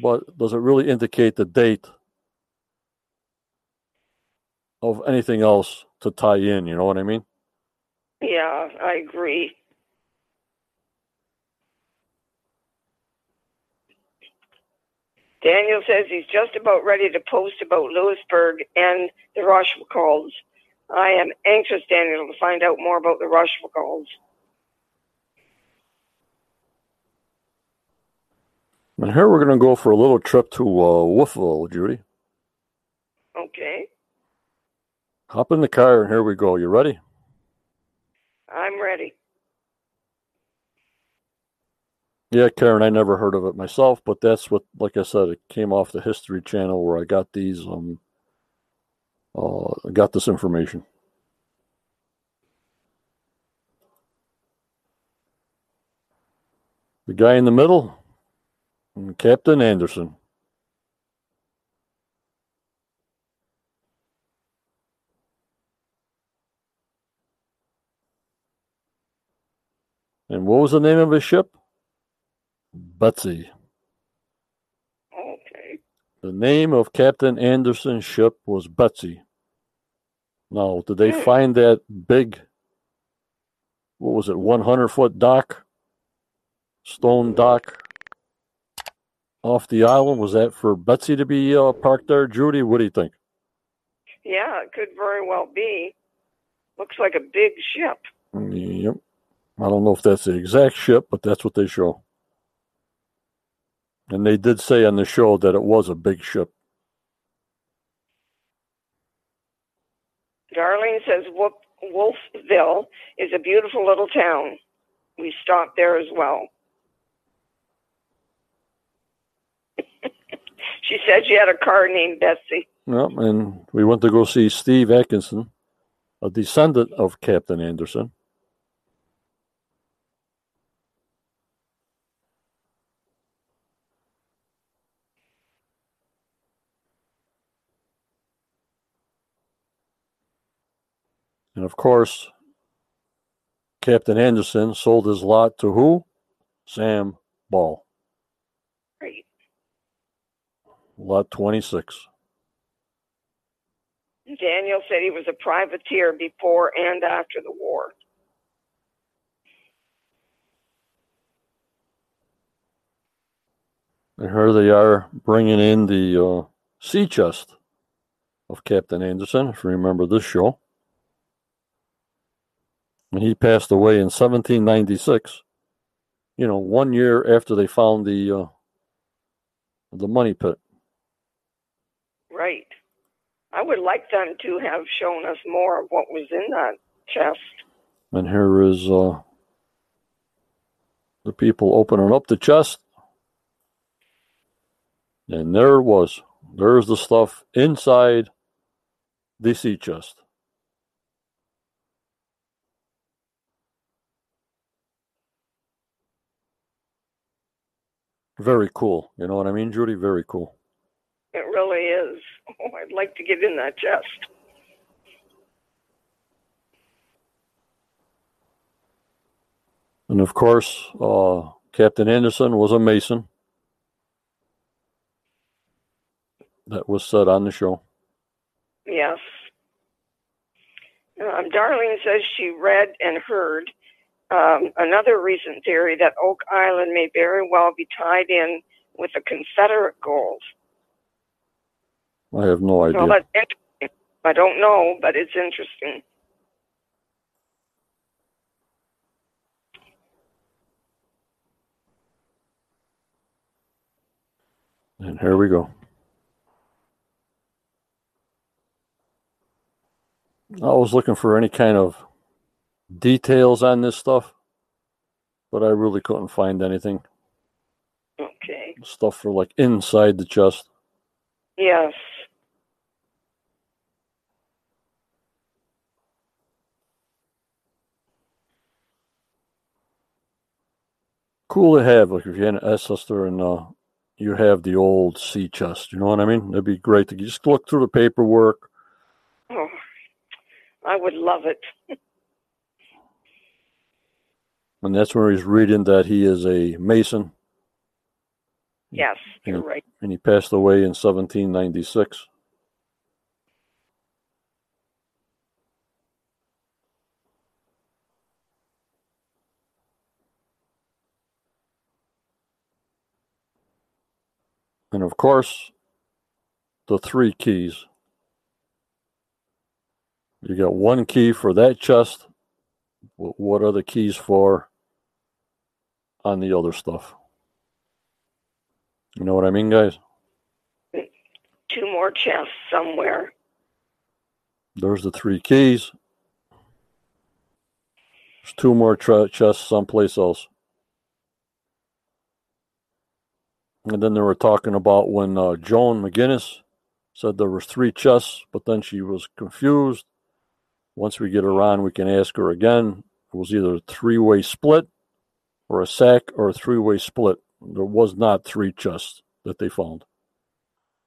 but does it really indicate the date of anything else to tie in? You know what I mean? Yeah, I agree. Daniel says he's just about ready to post about Louisbourg and the Rochefoucaulds. I am anxious, Daniel, to find out more about the Rochefoucaulds. And here we're going to go for a little trip to uh, Wolfville, Judy. Okay, Hop in the car and here we go. You ready? I'm ready. Yeah, Karen, I never heard of it myself, but that's what, like I said, it came off the History Channel where I got these, um, uh, got this information. The guy in the middle, Captain Anderson. And what was the name of his ship? Betsy. Okay. The name of Captain Anderson's ship was Betsy. Now, did they Hmm. find that big, what was it, 100 foot dock, stone dock off the island? Was that for Betsy to be uh, parked there, Judy? What do you think? Yeah, it could very well be. Looks like a big ship. Yep. I don't know if that's the exact ship, but that's what they show. And they did say on the show that it was a big ship. Darlene says Wolf- Wolfville is a beautiful little town. We stopped there as well. she said she had a car named Betsy. Yep, and we went to go see Steve Atkinson, a descendant of Captain Anderson. And of course, Captain Anderson sold his lot to who? Sam Ball, Right. lot 26. Daniel said he was a privateer before and after the war. And here they are bringing in the uh, sea chest of Captain Anderson, if you remember this show. And he passed away in 1796. You know, one year after they found the uh, the money pit. Right. I would like them to have shown us more of what was in that chest. And here is uh, the people opening up the chest. And there it was. There's the stuff inside the sea chest. Very cool. You know what I mean, Judy? Very cool. It really is. Oh, I'd like to get in that chest. And of course, uh, Captain Anderson was a Mason. That was said on the show. Yes. Um, Darlene says she read and heard um, another recent theory that Oak Island may very well be tied in with the Confederate gold. I have no idea. So that's interesting. I don't know, but it's interesting. And here we go. I was looking for any kind of details on this stuff, but I really couldn't find anything. Okay. Stuff for like inside the chest. Yes. Cool to have, like if you're an ancestor and uh, you have the old sea chest. You know what I mean? That'd be great to just look through the paperwork. Oh, I would love it. And that's where he's reading that he is a Mason Yes, you're Yeah. right. and he passed away in 1796. And of course, the three keys. You got one key for that chest. What are the keys for on the other stuff? You know what I mean, guys? Two more chests somewhere. There's the three keys. There's two more chests someplace else. And then they were talking about when uh, Joan McGinnis said there was three chests, but then she was confused. Once we get her on, we can ask her again. It was either a three-way split or a sack or a three-way split. There was not three chests that they found.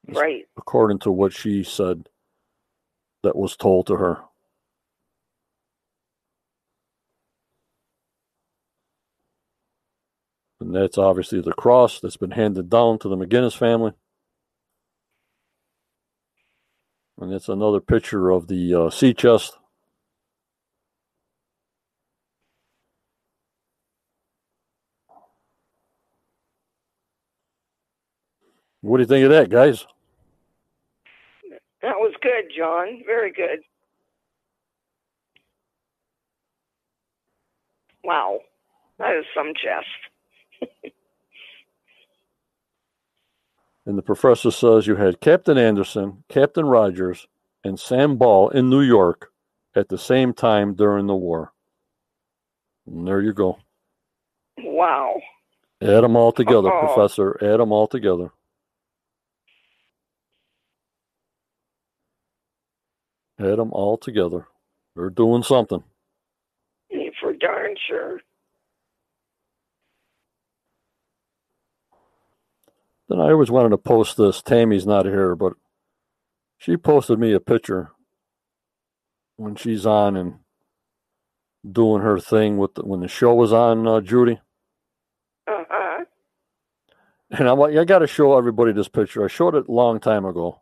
Right. According to what she said that was told to her. And that's obviously the cross that's been handed down to the McGinnis family. And it's another picture of the uh, sea chest. What do you think of that, guys? That was good, John. Very good. Wow. That is some chest. And the professor says you had Captain Anderson, Captain Rogers, and Sam Ball in New York at the same time during the war. And there you go. Wow. Add them all together, Uh-oh. Professor. Add them all together. Add them all together. They're doing something. For darn sure. Then I always wanted to post this. Tammy's not here, but she posted me a picture when she's on and doing her thing with the, when the show was on, uh, Judy. Uh huh. And I'm like, I got to show everybody this picture. I showed it a long time ago.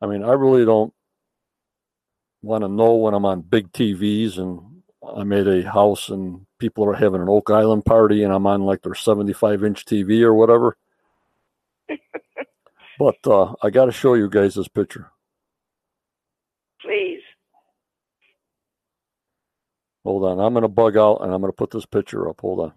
I mean, I really don't want to know when I'm on big TVs and I'm at a house and people are having an Oak Island party and I'm on like their 75 inch TV or whatever. but uh, I got to show you guys this picture. Please. Hold on. I'm going to bug out and I'm going to put this picture up. Hold on.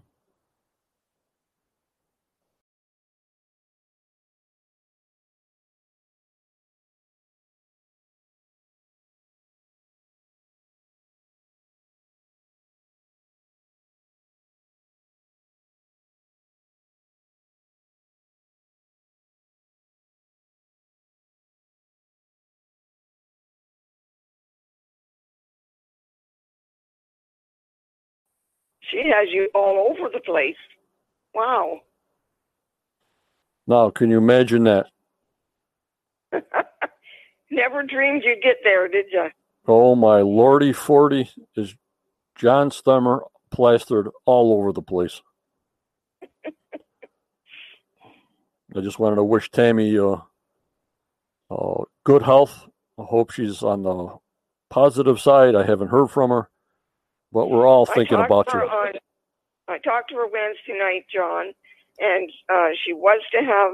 She has you all over the place. Wow. Now, can you imagine that? Never dreamed you'd get there, did you? Oh, my lordy 40 is John Stemmer plastered all over the place. I just wanted to wish Tammy uh, uh, good health. I hope she's on the positive side. I haven't heard from her, but we're all thinking about you. on- I talked to her Wednesday night, John, and uh, she was to have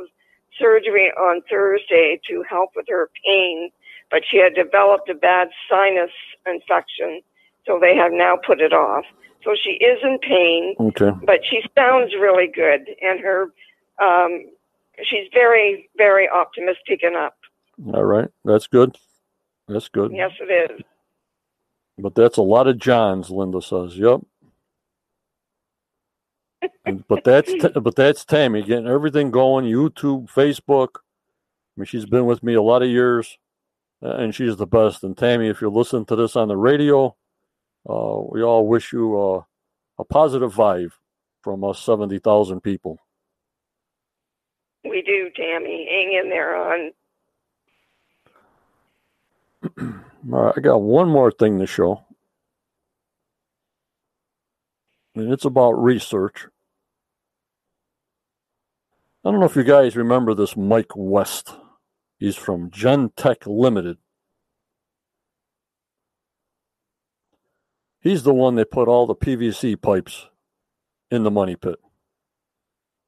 surgery on Thursday to help with her pain, but she had developed a bad sinus infection, so they have now put it off. So she is in pain, Okay. but she sounds really good, and her um, she's very, very optimistic and up. All right. That's good. That's good. Yes, it is. But that's a lot of Johns, Linda says. Yep. And- but that's but that's Tammy getting everything going. YouTube, Facebook. I mean, she's been with me a lot of years, and she's the best. And Tammy, if you're listening to this on the radio, uh, we all wish you uh, a positive vibe from us seventy thousand people. We do, Tammy. Hang in there on. All right, I got one more thing to show. And it's about research. I don't know if you guys remember this Mike West. He's from Gentech Limited. He's the one that put all the PVC pipes in the money pit.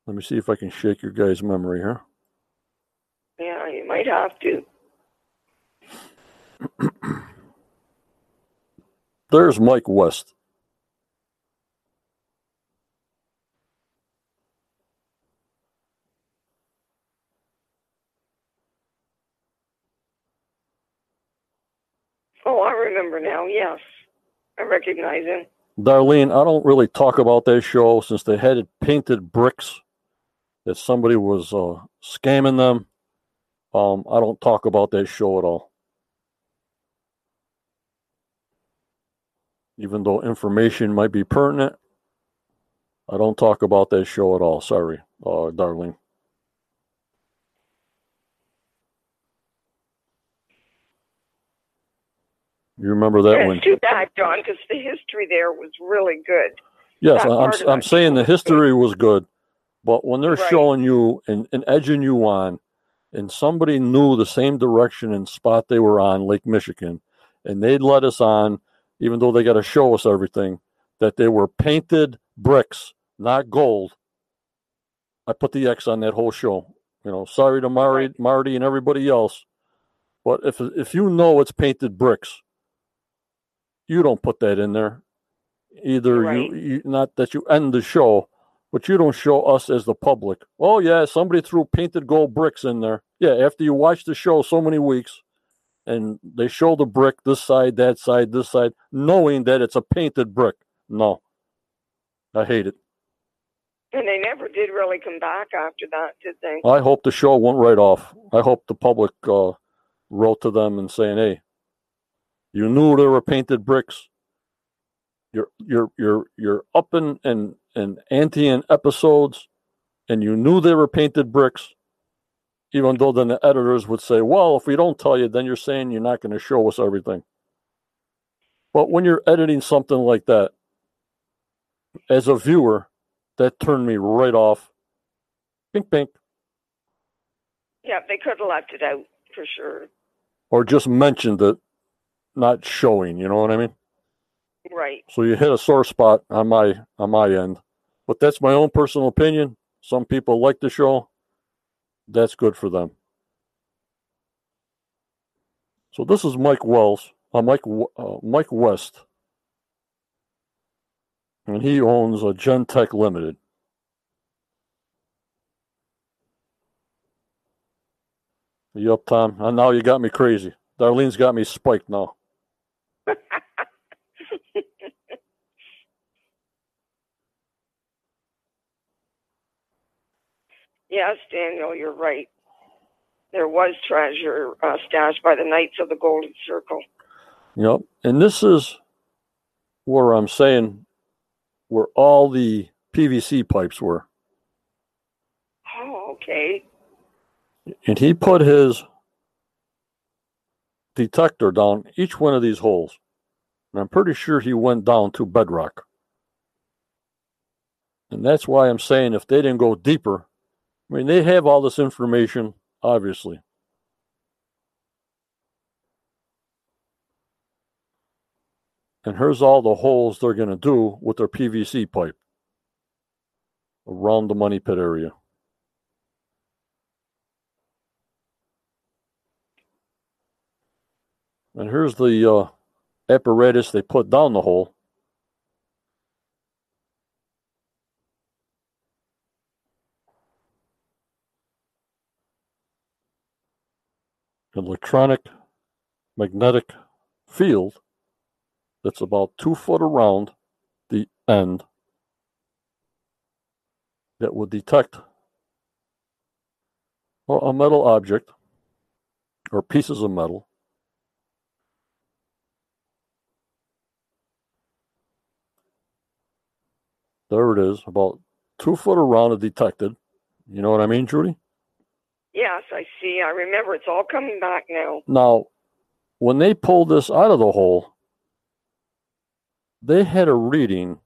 Let me see if I can shake your guys' memory here. Yeah, you might have to. There's Mike West. Oh, I remember now. Yes, I recognize him. Darlene, I don't really talk about that show since they had it painted bricks that somebody was uh, scamming them. Um, I don't talk about that show at all. Even though information might be pertinent, I don't talk about that show at all. Sorry, uh, Darlene. You remember that it's one? too bad, John, because the history there was really good. Yes, that I'm I'm saying the history was good, but when they're Right. showing you and, and edging you on, and somebody knew the same direction and spot they were on, Lake Michigan, and they'd let us on, even though they got to show us everything, that they were painted bricks, not gold. I put the X on that whole show. You know, sorry to Marty, Marty and everybody else, but if if you know it's painted bricks, you don't put that in there. Either Right. you, you not that you end the show, but you don't show us as the public. Oh yeah, somebody threw painted gold bricks in there. Yeah, after you watch the show so many weeks, and they show the brick this side, that side, this side, knowing that it's a painted brick. No, I hate it. And they never did really come back after that, did they? I hope the show went right off. I hope the public uh, wrote to them and saying, "Hey, you knew there were painted bricks. You're you're you're you're up in and and anti in episodes, and you knew they were painted bricks." Even though then the editors would say, "Well, if we don't tell you, then you're saying you're not going to show us everything." But when you're editing something like that, as a viewer, that turned me right off. Pink, pink. Yeah, they could have left it out for sure. or just mentioned it, not showing. You know what I mean? Right. So you hit a sore spot on my on my end, but that's my own personal opinion. Some people like the show. That's good for them. So this is Mike Wells, uh, Mike uh, Mike West, and he owns a Gentech Limited. You up, Tom? And now you got me crazy. Darlene's got me spiked now. Yes, Daniel, you're right. There was treasure uh, stashed by the Knights of the Golden Circle. Yep. And this is where I'm saying where all the PVC pipes were. Oh, okay. And he put his detector down each one of these holes. And I'm pretty sure he went down to bedrock. And that's why I'm saying if they didn't go deeper, I mean, they have all this information, obviously. And here's all the holes they're going to do with their PVC pipe around the money pit area. And here's the uh, apparatus they put down the hole. Electronic magnetic field that's about two foot around the end that will detect a metal object or pieces of metal There it is, about two foot around and detected. You know what I mean, Judy? Yes, I see. I remember. It's all coming back now. Now, when they pulled this out of the hole, they had a reading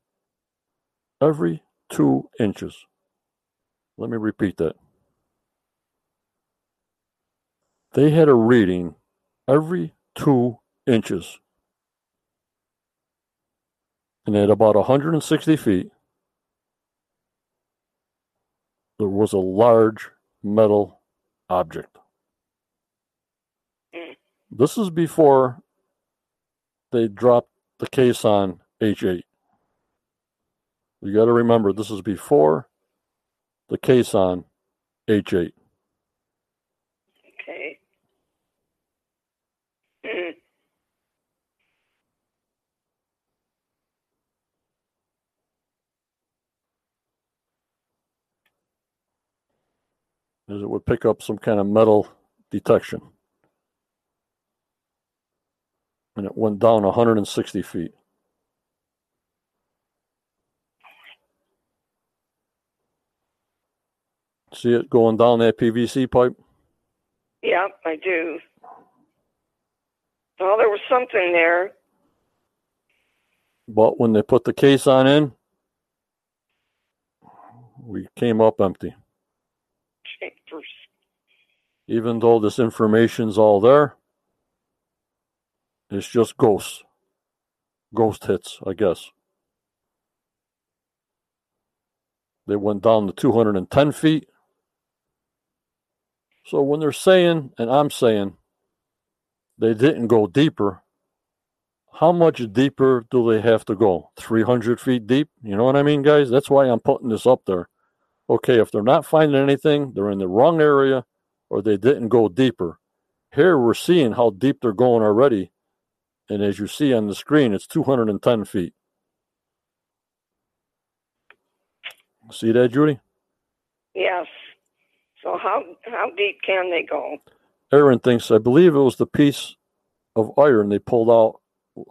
every two inches. Let me repeat that. They had a reading every two inches. And at about 160 feet, there was a large metal object. Mm. This is before they dropped the caisson H8. You got to remember, this is before the caisson H8. Okay. Mm. Is it would pick up some kind of metal detection. And it went down 160 feet. See it going down that PVC pipe? Yeah, I do. Well, there was something there. But when they put the caisson in, we came up empty. Even though this information's all there, it's just ghosts. Ghost hits, I guess. They went down to 210 feet. So when they're saying, and I'm saying, they didn't go deeper, how much deeper do they have to go? 300 feet deep? You know what I mean, guys? That's why I'm putting this up there. Okay, if they're not finding anything, they're in the wrong area or they didn't go deeper. Here we're seeing how deep they're going already. And as you see on the screen, it's 210 feet. See that, Judy? Yes. So how how deep can they go? Aaron thinks, I believe it was the piece of iron they pulled out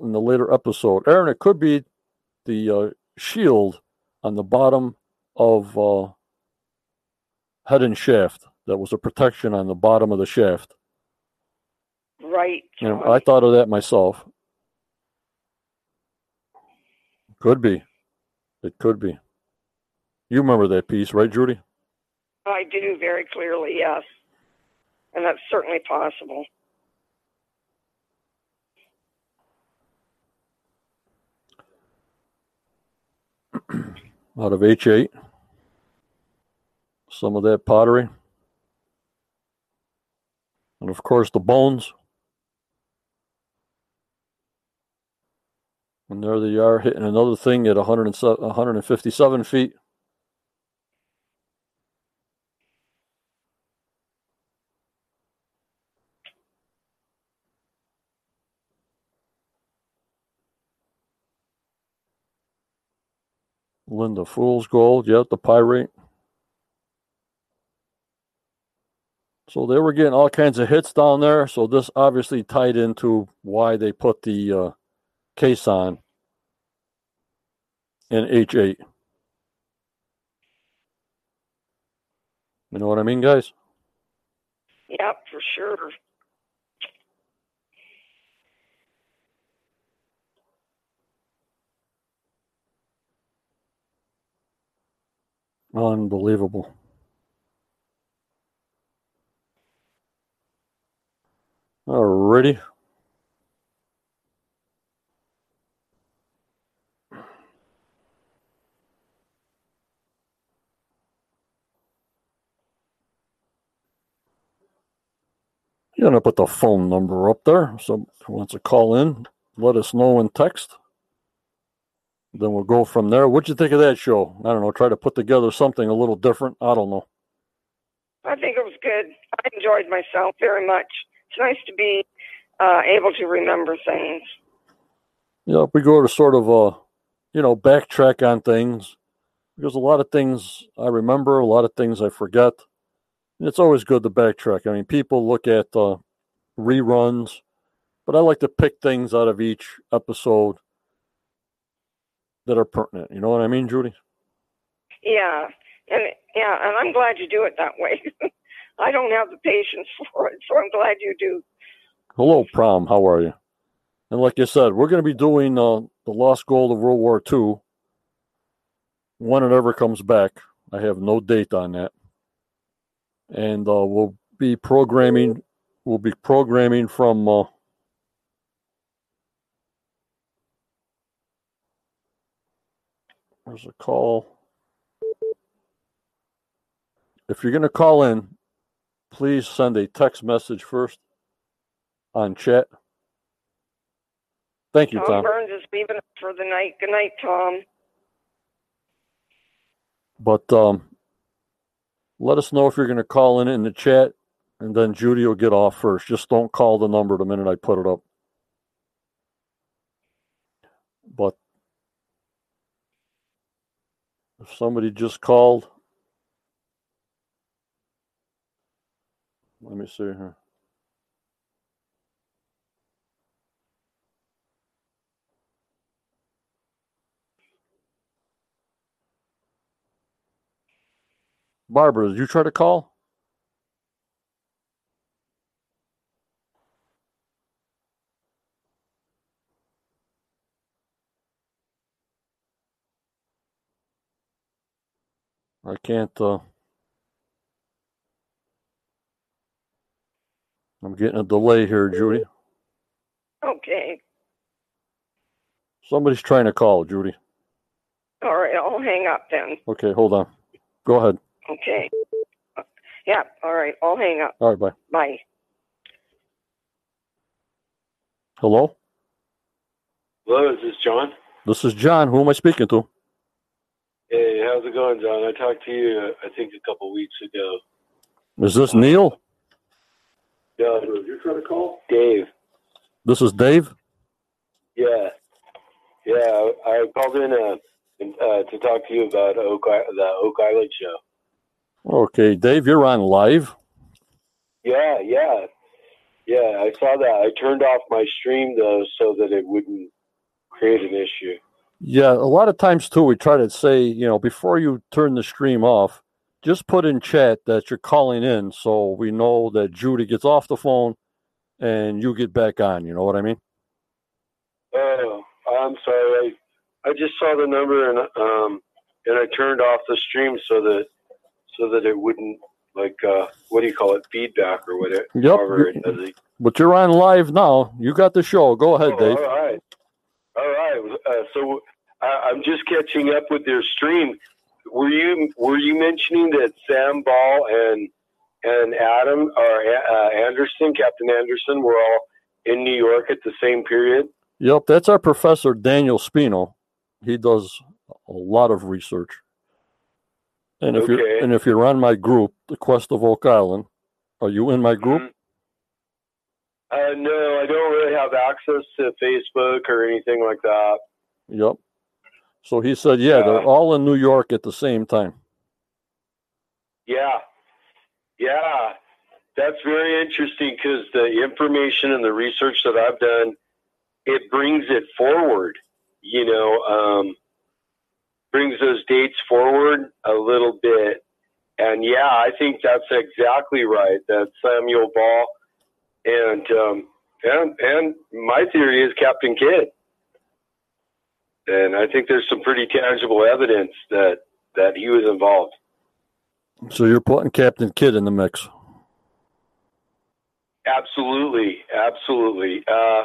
in the later episode. Aaron, it could be the uh, shield on the bottom of uh, head and shaft. That was a protection on the bottom of the shaft. Right. You know, I thought of that myself. Could be. It could be. You remember that piece, right, Judy? I do very clearly, yes. And that's certainly possible. Out of H8. Some of that pottery. And of course, the bones. And there they are hitting another thing at 107 157 feet. Linda Fool's Gold, yep, the pyrite. So they were getting all kinds of hits down there. So this obviously tied into why they put the uh, caisson in H8. You know what I mean, guys? Yep, for sure. Unbelievable. Alrighty. You're gonna put the phone number up there. So wants to call in, let us know in text. Then we'll go from there. What'd you think of that show? I don't know. Try to put together something a little different. I don't know. I think it was good. I enjoyed myself very much. It's nice to be uh, able to remember things. Yeah, we go to sort of uh, you know, backtrack on things because a lot of things I remember, a lot of things I forget. And it's always good to backtrack. I mean, people look at uh, reruns, but I like to pick things out of each episode that are pertinent. You know what I mean, Judy? Yeah, and yeah, and I'm glad you do it that way. I don't have the patience for it, so I'm glad you do. Hello, Prom. How are you? And like I said, we're going to be doing uh, the Lost Gold of World War II when it ever comes back. I have no date on that. And uh, we'll be programming. We'll be programming from. Uh, there's a call. If you're going to call in, please send a text message first on chat. Thank you, Tom Tom. Burns is leaving for the night. Good night, Tom. But um, let us know if you're going to call in in the chat, and then Judy will get off first. Just don't call the number the minute I put it up. But if somebody just called, Let me see here. Barbara, did you try to call? I can't. Uh, I'm getting a delay here, Judy. Okay. Somebody's trying to call, Judy. All right. I'll hang up then. Okay, hold on. Go ahead. Okay. Yeah. All right. I'll hang up. All right, bye. Bye. Hello? Hello, is this John? This is John. Who am I speaking to? Hey, how's it going, John? I talked to you, uh, I think, a couple weeks ago. Is this Neil? Yeah, you trying to call? Dave. This is Dave? Yeah, yeah. I, I called in uh, uh, to talk to you about Oak the Oak Island show. Okay, Dave, you're on live. Yeah, yeah, yeah. I saw that. I turned off my stream though, so that it wouldn't create an issue. Yeah, a lot of times too, we try to say, you know, before you turn the stream off, just put in chat that you're calling in so we know that Judy gets off the phone and you get back on. You know what I mean? Oh, I'm sorry. I I just saw the number and um and I turned off the stream so that so that it wouldn't like uh what do you call it feedback or whatever. Yep. it. But you're on live now. You got the show. Go ahead, Oh, Dave. All right. All right. Uh, so I, I'm just catching up with your stream. Were you were you mentioning that Sam Ball and and Adam or uh, Anderson, Captain Anderson, were all in New York at the same period? Yep, that's our professor Daniel Spino. He does a lot of research. And if Okay. you're and if you're on my group, the Quest of Oak Island, are you in my group? Mhm. Uh, no, I don't really have access to Facebook or anything like that. Yep. So he said, yeah, they're all in New York at the same time. Yeah, yeah, that's very interesting because the information and the research that I've done, it brings it forward. You know, um, brings those dates forward a little bit, and yeah, I think that's exactly right. That Samuel Ball and um, and and my theory is Captain Kidd, and I think there's some pretty tangible evidence that that he was involved. So you're putting Captain Kidd in the mix. Absolutely, absolutely. Uh,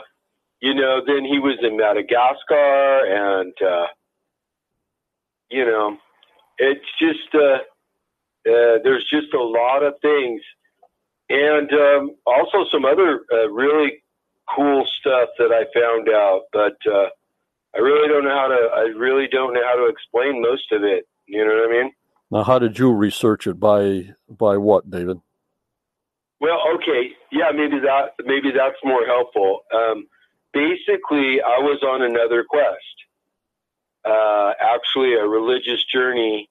you know, then he was in Madagascar, and uh, you know, it's just uh, uh, there's just a lot of things, and um, also some other uh, really cool stuff that I found out. But uh, I really don't know how to. I really don't know how to explain most of it. You know what I mean? Now, how did you research it? By by what, David? Well, okay, yeah, maybe that maybe that's more helpful. Um, basically, I was on another quest, uh, actually a religious journey,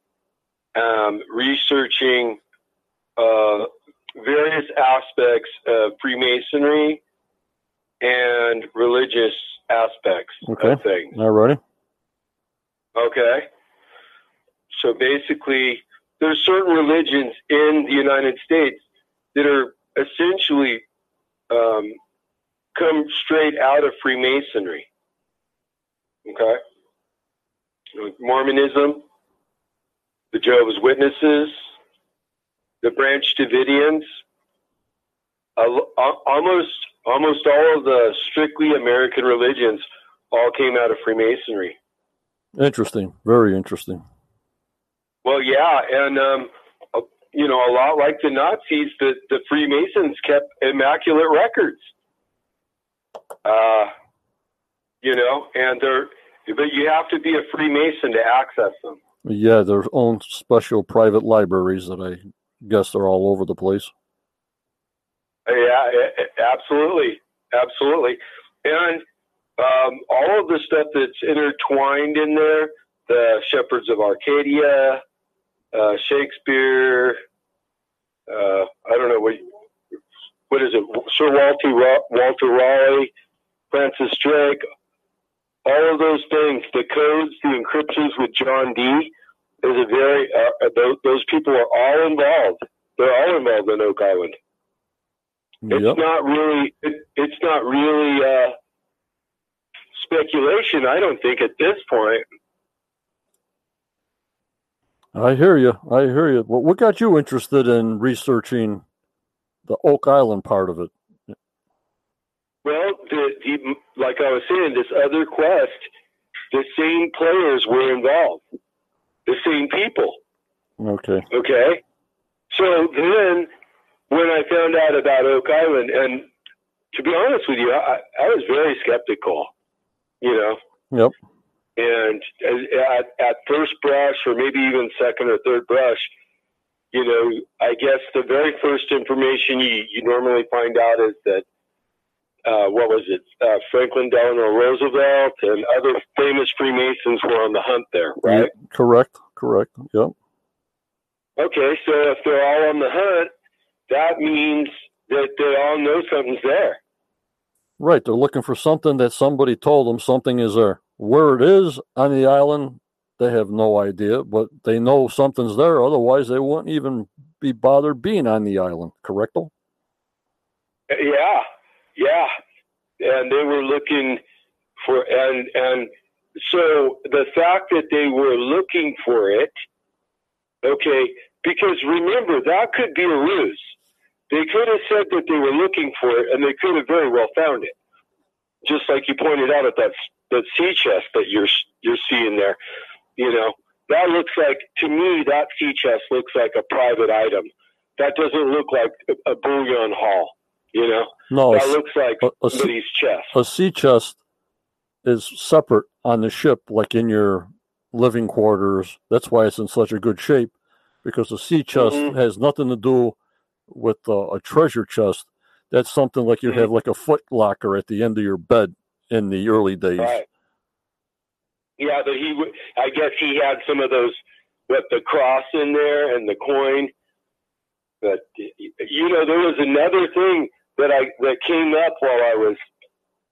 um, researching uh, various aspects of Freemasonry and religious aspects Okay. of things. All righty. Okay. So basically, there's certain religions in the United States that are essentially um, come straight out of Freemasonry. Okay. Like Mormonism, the Jehovah's Witnesses, the Branch Davidians, al- al- almost almost all of the strictly American religions all came out of Freemasonry. Interesting. Very interesting. Well, yeah, and um, you know, a lot like the Nazis, the the Freemasons kept immaculate records. Uh, you know, and they're but you have to be a Freemason to access them. Yeah, their own special private libraries that I guess are all over the place. Yeah, absolutely, absolutely, and um, all of the stuff that's intertwined in there, the Shepherds of Arcadia, uh, Shakespeare. Uh, I don't know what what is it? Sir Walter Walter Raleigh, Francis Drake, all of those things, the codes, the encryptions with John Dee is a very uh, those, those people are all involved. They're all involved in Oak Island. It's Yep. not really. It, it's not really uh, speculation. I don't think at this point. I hear you. I hear you. What, what got you interested in researching the Oak Island part of it? Well, the, the like I was saying, this other quest, the same players were involved, the same people. Okay. Okay, so then when I found out about Oak Island, and to be honest with you, I, I was very skeptical. You know. Yep. And at, at first brush, or maybe even second or third brush, you know, I guess the very first information you, you normally find out is that, uh, what was it, uh, Franklin Delano Roosevelt and other famous Freemasons were on the hunt there, right? Yep. Correct. Correct. Yep. Okay, so if they're all on the hunt, that means that they all know something's there. Right. They're looking for something that somebody told them something is there. Where it is on the island, they have no idea, but they know something's there. Otherwise, they wouldn't even be bothered being on the island. Correcto? Uh, yeah, yeah, and they were looking for and and so the fact that they were looking for it, okay, because remember that could be a ruse. They could have said that they were looking for it, and they could have very well found it. Just like you pointed out at that that sea chest that you're you're seeing there, you know that looks like to me that sea chest looks like a private item. That doesn't look like a, a bullion haul. You know, No, that looks like a, a, sea, chest. a sea chest is separate on the ship, like in your living quarters. That's why it's in such a good shape, because the sea chest Mhm. has nothing to do with uh, a treasure chest. That's something like you have like a foot locker at the end of your bed in the early days. Right. Yeah, but he, w- I guess he had some of those, with the cross in there and the coin. But you know, there was another thing that I that came up while I was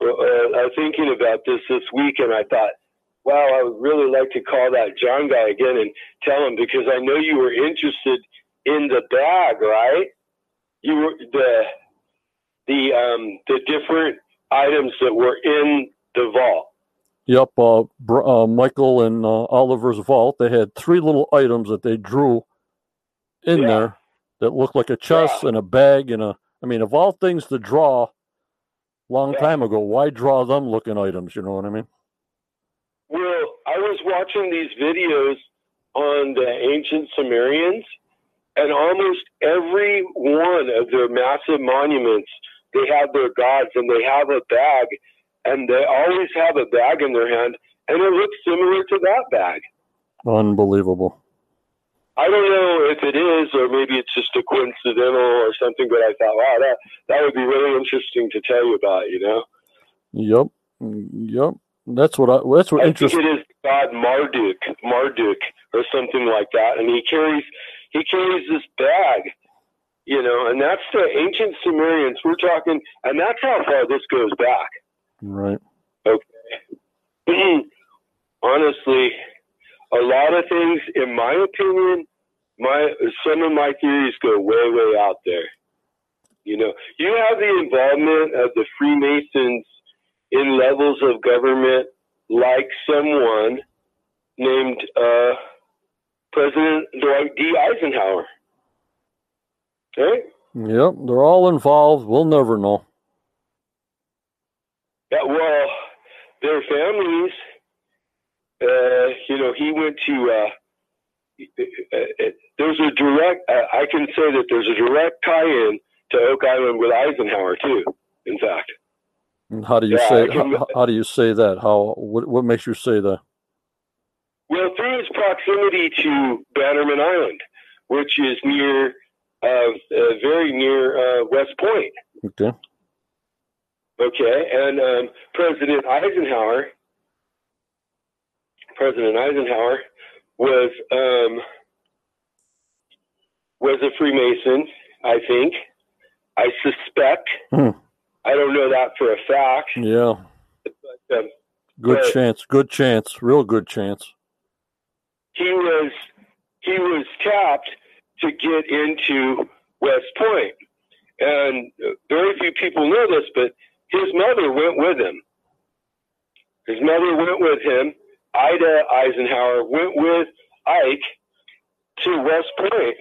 uh, uh, thinking about this this week, and I thought, wow, I would really like to call that John guy again and tell him because I know you were interested in the bag, right? You were the the um the different items that were in the vault. Yep, uh, Br- uh, Michael and uh, Oliver's vault. They had three little items that they drew in Yeah. there that looked like a chest Yeah. and a bag and a. I mean, of all things to draw, long Yeah. time ago, why draw them looking items? You know what I mean? Well, I was watching these videos on the ancient Sumerians, and almost every one of their massive monuments, they have their gods and they have a bag, and they always have a bag in their hand, and it looks similar to that bag. Unbelievable. I don't know if it is, or maybe it's just a coincidental or something. But I thought, wow, that that would be really interesting to tell you about. You know, Yep, yep. That's what I. That's what I interests. think it is God Marduk, Marduk, or something like that, and he carries he carries this bag, you know, and that's the ancient Sumerians. We're talking, and that's how far this goes back. Right. Okay. Honestly, a lot of things, in my opinion, my some of my theories go way, way out there. You know, you have the involvement of the Freemasons in levels of government, like someone named uh, President Dwight D. Eisenhower. Okay? Yep. They're all involved. We'll never know. Yeah, well, their families, uh, you know, he went to, uh, there's a direct, uh, I can say that there's a direct tie in to Oak Island with Eisenhower, too, in fact. And how do you Yeah, say? Can- how, how do you say that? How? What? What makes you say that? Well, through his proximity to Bannerman Island, which is near, uh, uh, very near uh, West Point. Okay. Okay, and um, President Eisenhower, President Eisenhower was um, was a Freemason, I think, I suspect. Hmm. I don't know that for a fact. Yeah. But, um, Good Right. chance. Good chance. Real good chance. He was he was tapped to get into West Point, and very few people know this, but his mother went with him. His mother went with him. Ida Eisenhower went with Ike to West Point,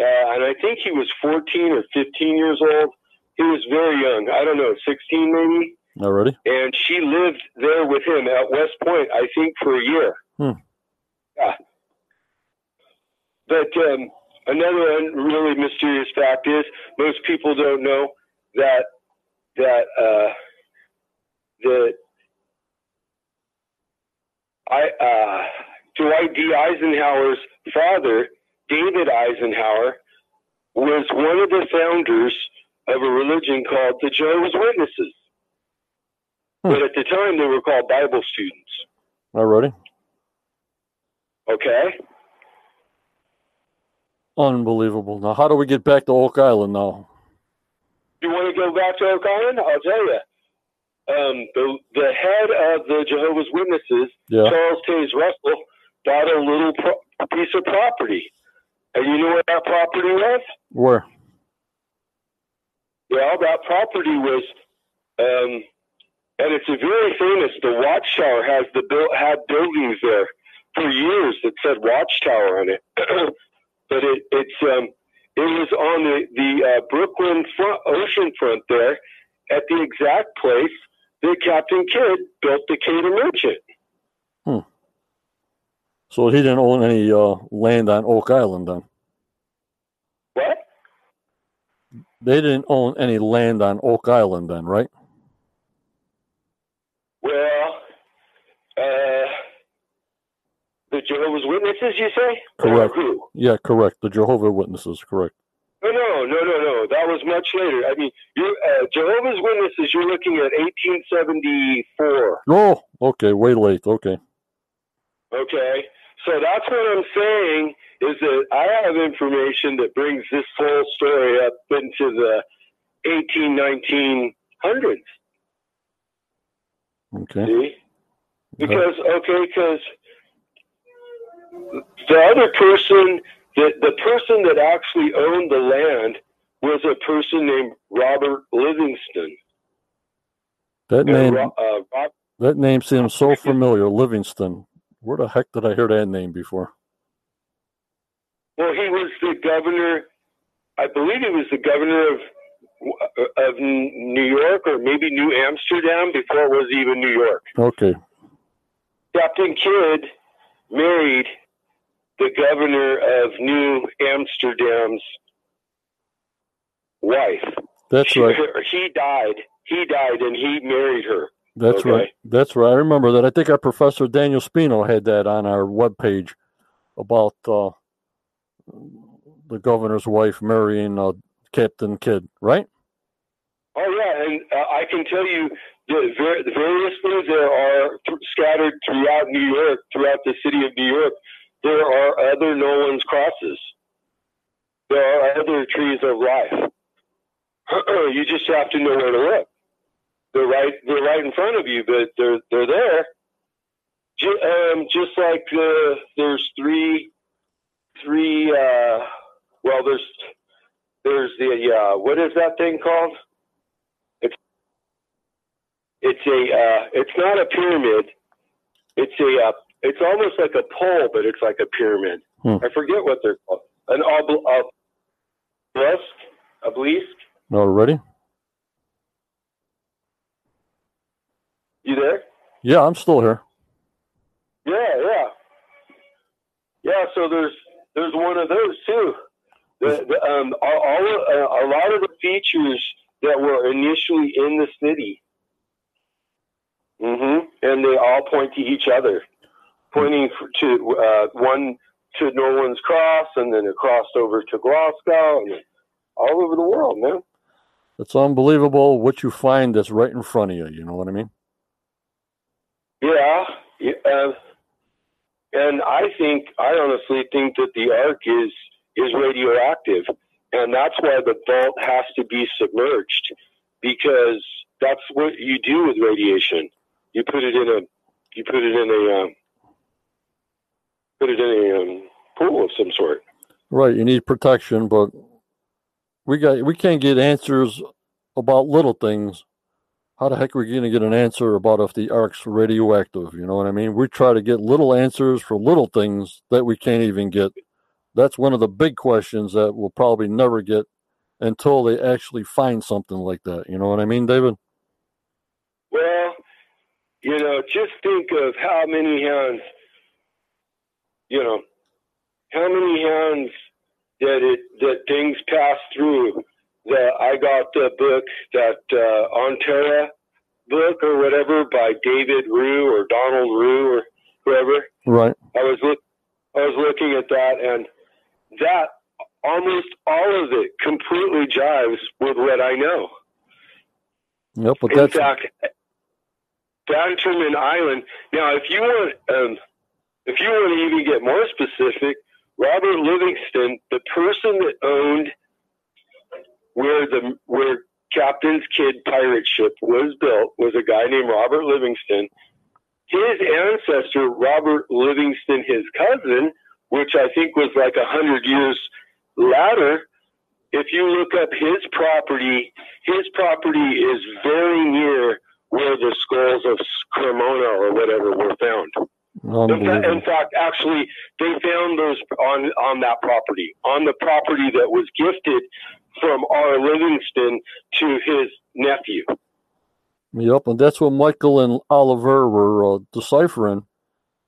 uh, and I think he was 14 or 15 years old. He was very young. I don't know, 16 maybe Already? and she lived there with him at West Point, I think, for a year. Hmm. Yeah. But um, another really mysterious fact is most people don't know that that uh, that I uh, Dwight D. Eisenhower's father, David Eisenhower, was one of the founders of a religion called the Jehovah's Witnesses. Hmm. But at the time, they were called Bible students. Already? Okay. Unbelievable. Now, how do we get back to Oak Island now? You want to go back to Oak Island? I'll tell you. Um, the the head of the Jehovah's Witnesses, Yeah. Charles Taze Russell, bought a little pro- piece of property, and you know where that property was? Where? Well, that property was, um, and it's a very famous. The Watchtower has the built had buildings there for years that said Watchtower on it, but it it's um, it was on the the uh, Brooklyn front, ocean front there, at the exact place that Captain Kidd built the Cater Merchant. Hmm. So he didn't own any uh, land on Oak Island then? What? They didn't own any land on Oak Island then, right? Well, uh, the Jehovah's Witnesses, you say? Correct. Yeah, correct. The Jehovah Witnesses, correct. No, no, no, no, no. That was much later. I mean, you uh, Jehovah's Witnesses. You're looking at 1874. Oh, okay. Way late. Okay. Okay, so that's what I'm saying is that I have information that brings this whole story up into the 18, 1900s. Okay. See? Because okay, because the other person, the the person that actually owned the land was a person named Robert Livingston. That name uh, Rob, that name seems so familiar. Livingston. Where the heck did I hear that name before? well, he was the governor. I believe he was the governor of of New York or maybe New Amsterdam before it was even New York. Okay. Captain Kidd married the governor of New Amsterdam's wife. That's She- right. He died. He died, and he married her. That's Okay. right. That's right. I remember that. I think our professor Daniel Spino had that on our webpage about uh, the governor's wife marrying uh, Captain Kidd, right? Oh yeah, and uh, I can tell you the, various things there are scattered throughout New York, throughout the city of New York. There are other Nolan's crosses. There are other trees of life. you just have to know where to look. They're right. They're right in front of you, but they're they're there. Ju- um, just like there's three, three. Uh, well, there's there's the uh, what is that thing called? It's a uh, it's not a pyramid. It's a uh, it's almost like a pole, but it's like a pyramid. Hmm. I forget what they're called. An obl- obelisk, obelisk. No, already? You there? Yeah, I'm still here. Yeah, yeah, yeah. So there's there's one of those too. The, the, um, all, all uh, a lot of the features that were initially in the city, hmm and they all point to each other, pointing to uh, one to Nolan's Cross, and then it crossed over to Glasgow, and all over the world, man. It's unbelievable what you find that's right in front of you. You know what I mean? Yeah, yeah, uh, and I think I honestly think that the ark is is radioactive, and that's why the vault has to be submerged because that's what you do with radiation. You put it in a you put it in a um, put it in a um, pool of some sort. Right, you need protection, but we got we can't get answers about little things. How the heck are we going to get an answer about if the ark's radioactive? You know what I mean? We try to get little answers for little things that we can't even get. That's one of the big questions that we'll probably never get until they actually find something like that. You know what I mean, David? Well, you know, just think of how many hands, you know, how many hands that it that things pass through. That I got the book that uh, On Terra book or whatever by David Rue or Donald Rue or whoever. Right. I was look I was looking at that and that almost all of it completely jives with what I know. Yep, but In that's fact, Bannerman Island. Now, if you want, um, if you want to even get more specific, Robert Livingston, the person that owned where the where Captain's Kidd pirate ship was built, was a guy named Robert Livingston. His ancestor, Robert Livingston, his cousin, which I think was like a hundred years later, if you look up his property, his property is very near where the skulls of Cremona or whatever were found. In fact, in fact, actually, they found those on on that property, on the property that was gifted from R. Livingston to his nephew. Yep, and that's what Michael and Oliver were uh, deciphering,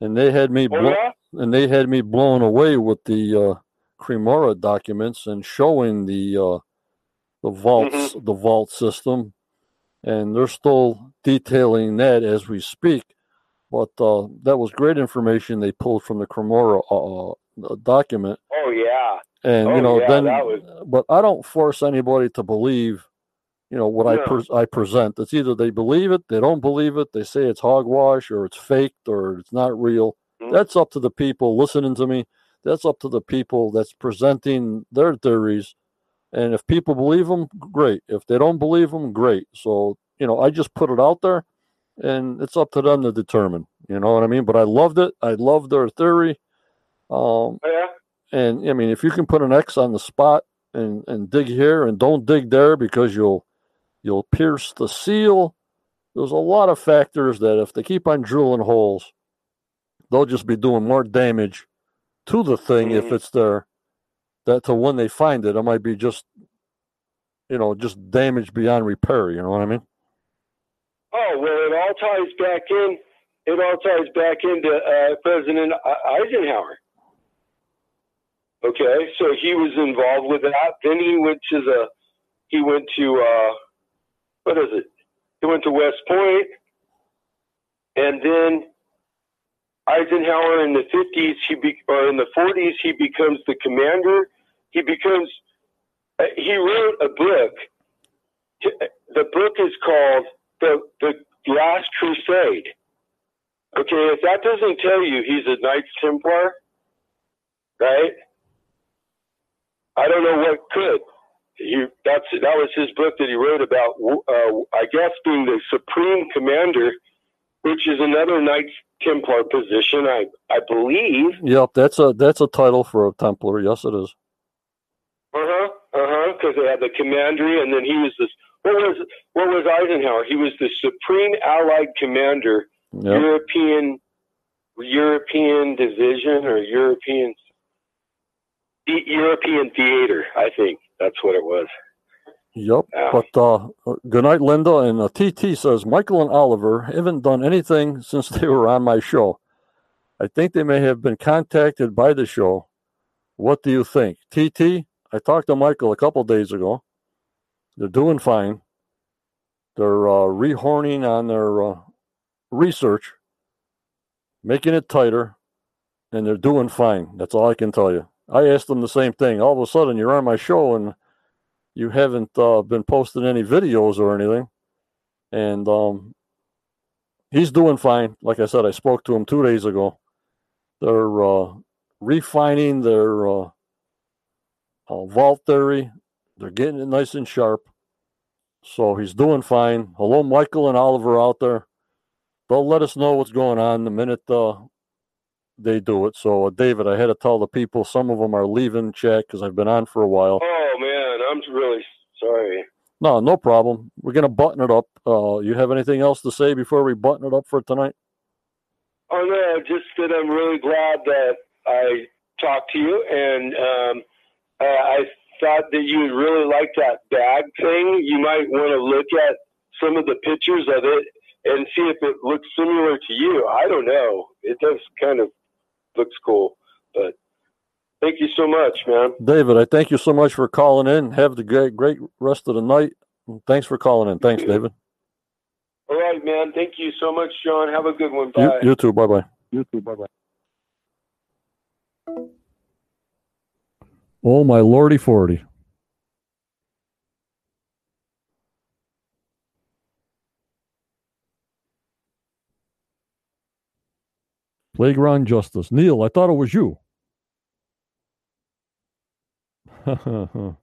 and they had me Oh blo- yeah, and they had me blown away with the uh, Cremona documents and showing the uh, the vaults, the vault system, and they're still detailing that as we speak. But uh, that was great information they pulled from the Cremona uh, uh, document, oh yeah, and Oh, you know yeah, then. was- But I don't force anybody to believe, you know, what I No. pres I present. It's either they believe it, they don't believe it, they say it's hogwash or it's faked or it's not real. Mhm. That's up to the people listening to me. That's up to the people that's presenting their theories. And if people believe them, great. If they don't believe them, great. So, you know, I just put it out there and it's up to them to determine. You know what I mean? But I loved it. I loved their theory. Um, Oh, yeah. and I mean, if you can put an X on the spot and, and dig here and don't dig there because you'll you'll pierce the seal. There's a lot of factors that if they keep on drilling holes, they'll just be doing more damage to the thing if Mhm. it's there. That to when they find it, it might be just you know just damage beyond repair. You know what I mean? Oh well, it all ties back in. It all ties back into uh, President Eisenhower. Okay, so he was involved with that. Then he went to the. He went to uh, what is it? He went to West Point, and then Eisenhower in the fifties, he be, or in the forties, he becomes the commander. He becomes. Uh, he wrote a book. The book is called the the Last Crusade. Okay, if that doesn't tell you he's a Knights Templar, right? I don't know what could. He that's that was his book that he wrote about. Uh, I guess being the supreme commander, which is another Knights Templar position. I I believe. Yep, that's a that's a title for a Templar. Yes, it is. Uh huh. Uh huh. Because they had the commandery, and then he was this. What was what was Eisenhower? He was the supreme Allied commander Yep. European European division or European the European theater. I think that's what it was. Yep. Yeah. But uh, good night, Linda. And uh, TT says Michael and Oliver haven't done anything since they were on my show. I think they may have been contacted by the show. What do you think, TT? I talked to Michael a couple days ago. They're doing fine. They're uh, rehorning on their uh, research, making it tighter, and they're doing fine. That's all I can tell you. I asked them the same thing. All of a sudden, you're on my show and you haven't uh, been posting any videos or anything. And um, he's doing fine. Like I said, I spoke to him two days ago. They're uh, refining their uh, vault theory. They're getting it nice and sharp. So he's doing fine. Hello, Michael and Oliver out there. They'll let us know what's going on the minute uh, they do it. So, uh, David, I had to tell the people some of them are leaving chat because I've been on for a while. Oh man, I'm really sorry. No, no problem. We're gonna button it up. Uh, you have anything else to say before we button it up for tonight? Oh no, just that I'm really glad that I talked to you, and um, uh, I thought that you would really like that bag thing. You might want to look at some of the pictures of it and see if it looks similar to you. I don't know. It does kind of looks cool, but thank you so much, man. David, I thank you so much for calling in. Have the great, great rest of the night. Thanks for calling in. Thanks, David. All right, man. Thank you so much, John. Have a good one. You, Bye. you too. Bye bye. You too. Bye bye. Oh my lordy forty. Playground justice. Neil, I thought it was you. and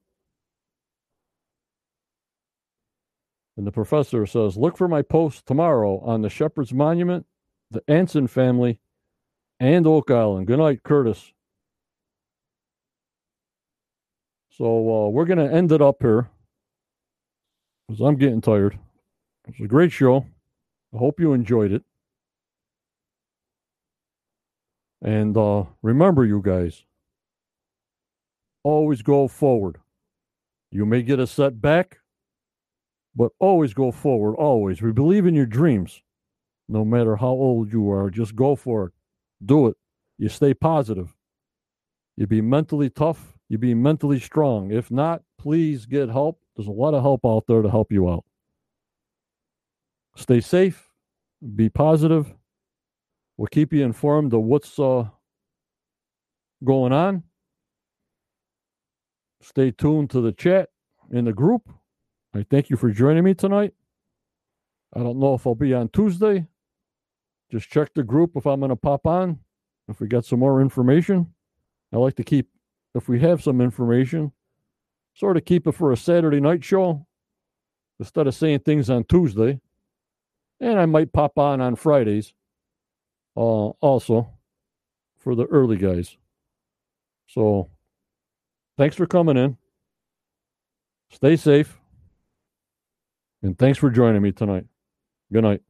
the professor says, Look for my post tomorrow on the Shepherd's Monument, the Anson family, and Oak Island. Good night, Curtis. So uh, we're going to end it up here because I'm getting tired. It was a great show. I hope you enjoyed it. And uh, remember, you guys, always go forward. You may get a setback, but always go forward. Always. We believe in your dreams, no matter how old you are. Just go for it. Do it. You stay positive. You be mentally tough. You be mentally strong. If not, please get help. There's a lot of help out there to help you out. Stay safe. Be positive. We'll keep you informed of what's uh, going on. Stay tuned to the chat in the group. I thank you for joining me tonight. I don't know if I'll be on Tuesday. Just check the group if I'm going to pop on. If we got some more information, I like to keep, if we have some information, sort of keep it for a Saturday night show instead of saying things on Tuesday. And I might pop on on Fridays uh, also for the early guys. So thanks for coming in. Stay safe. And thanks for joining me tonight. Good night.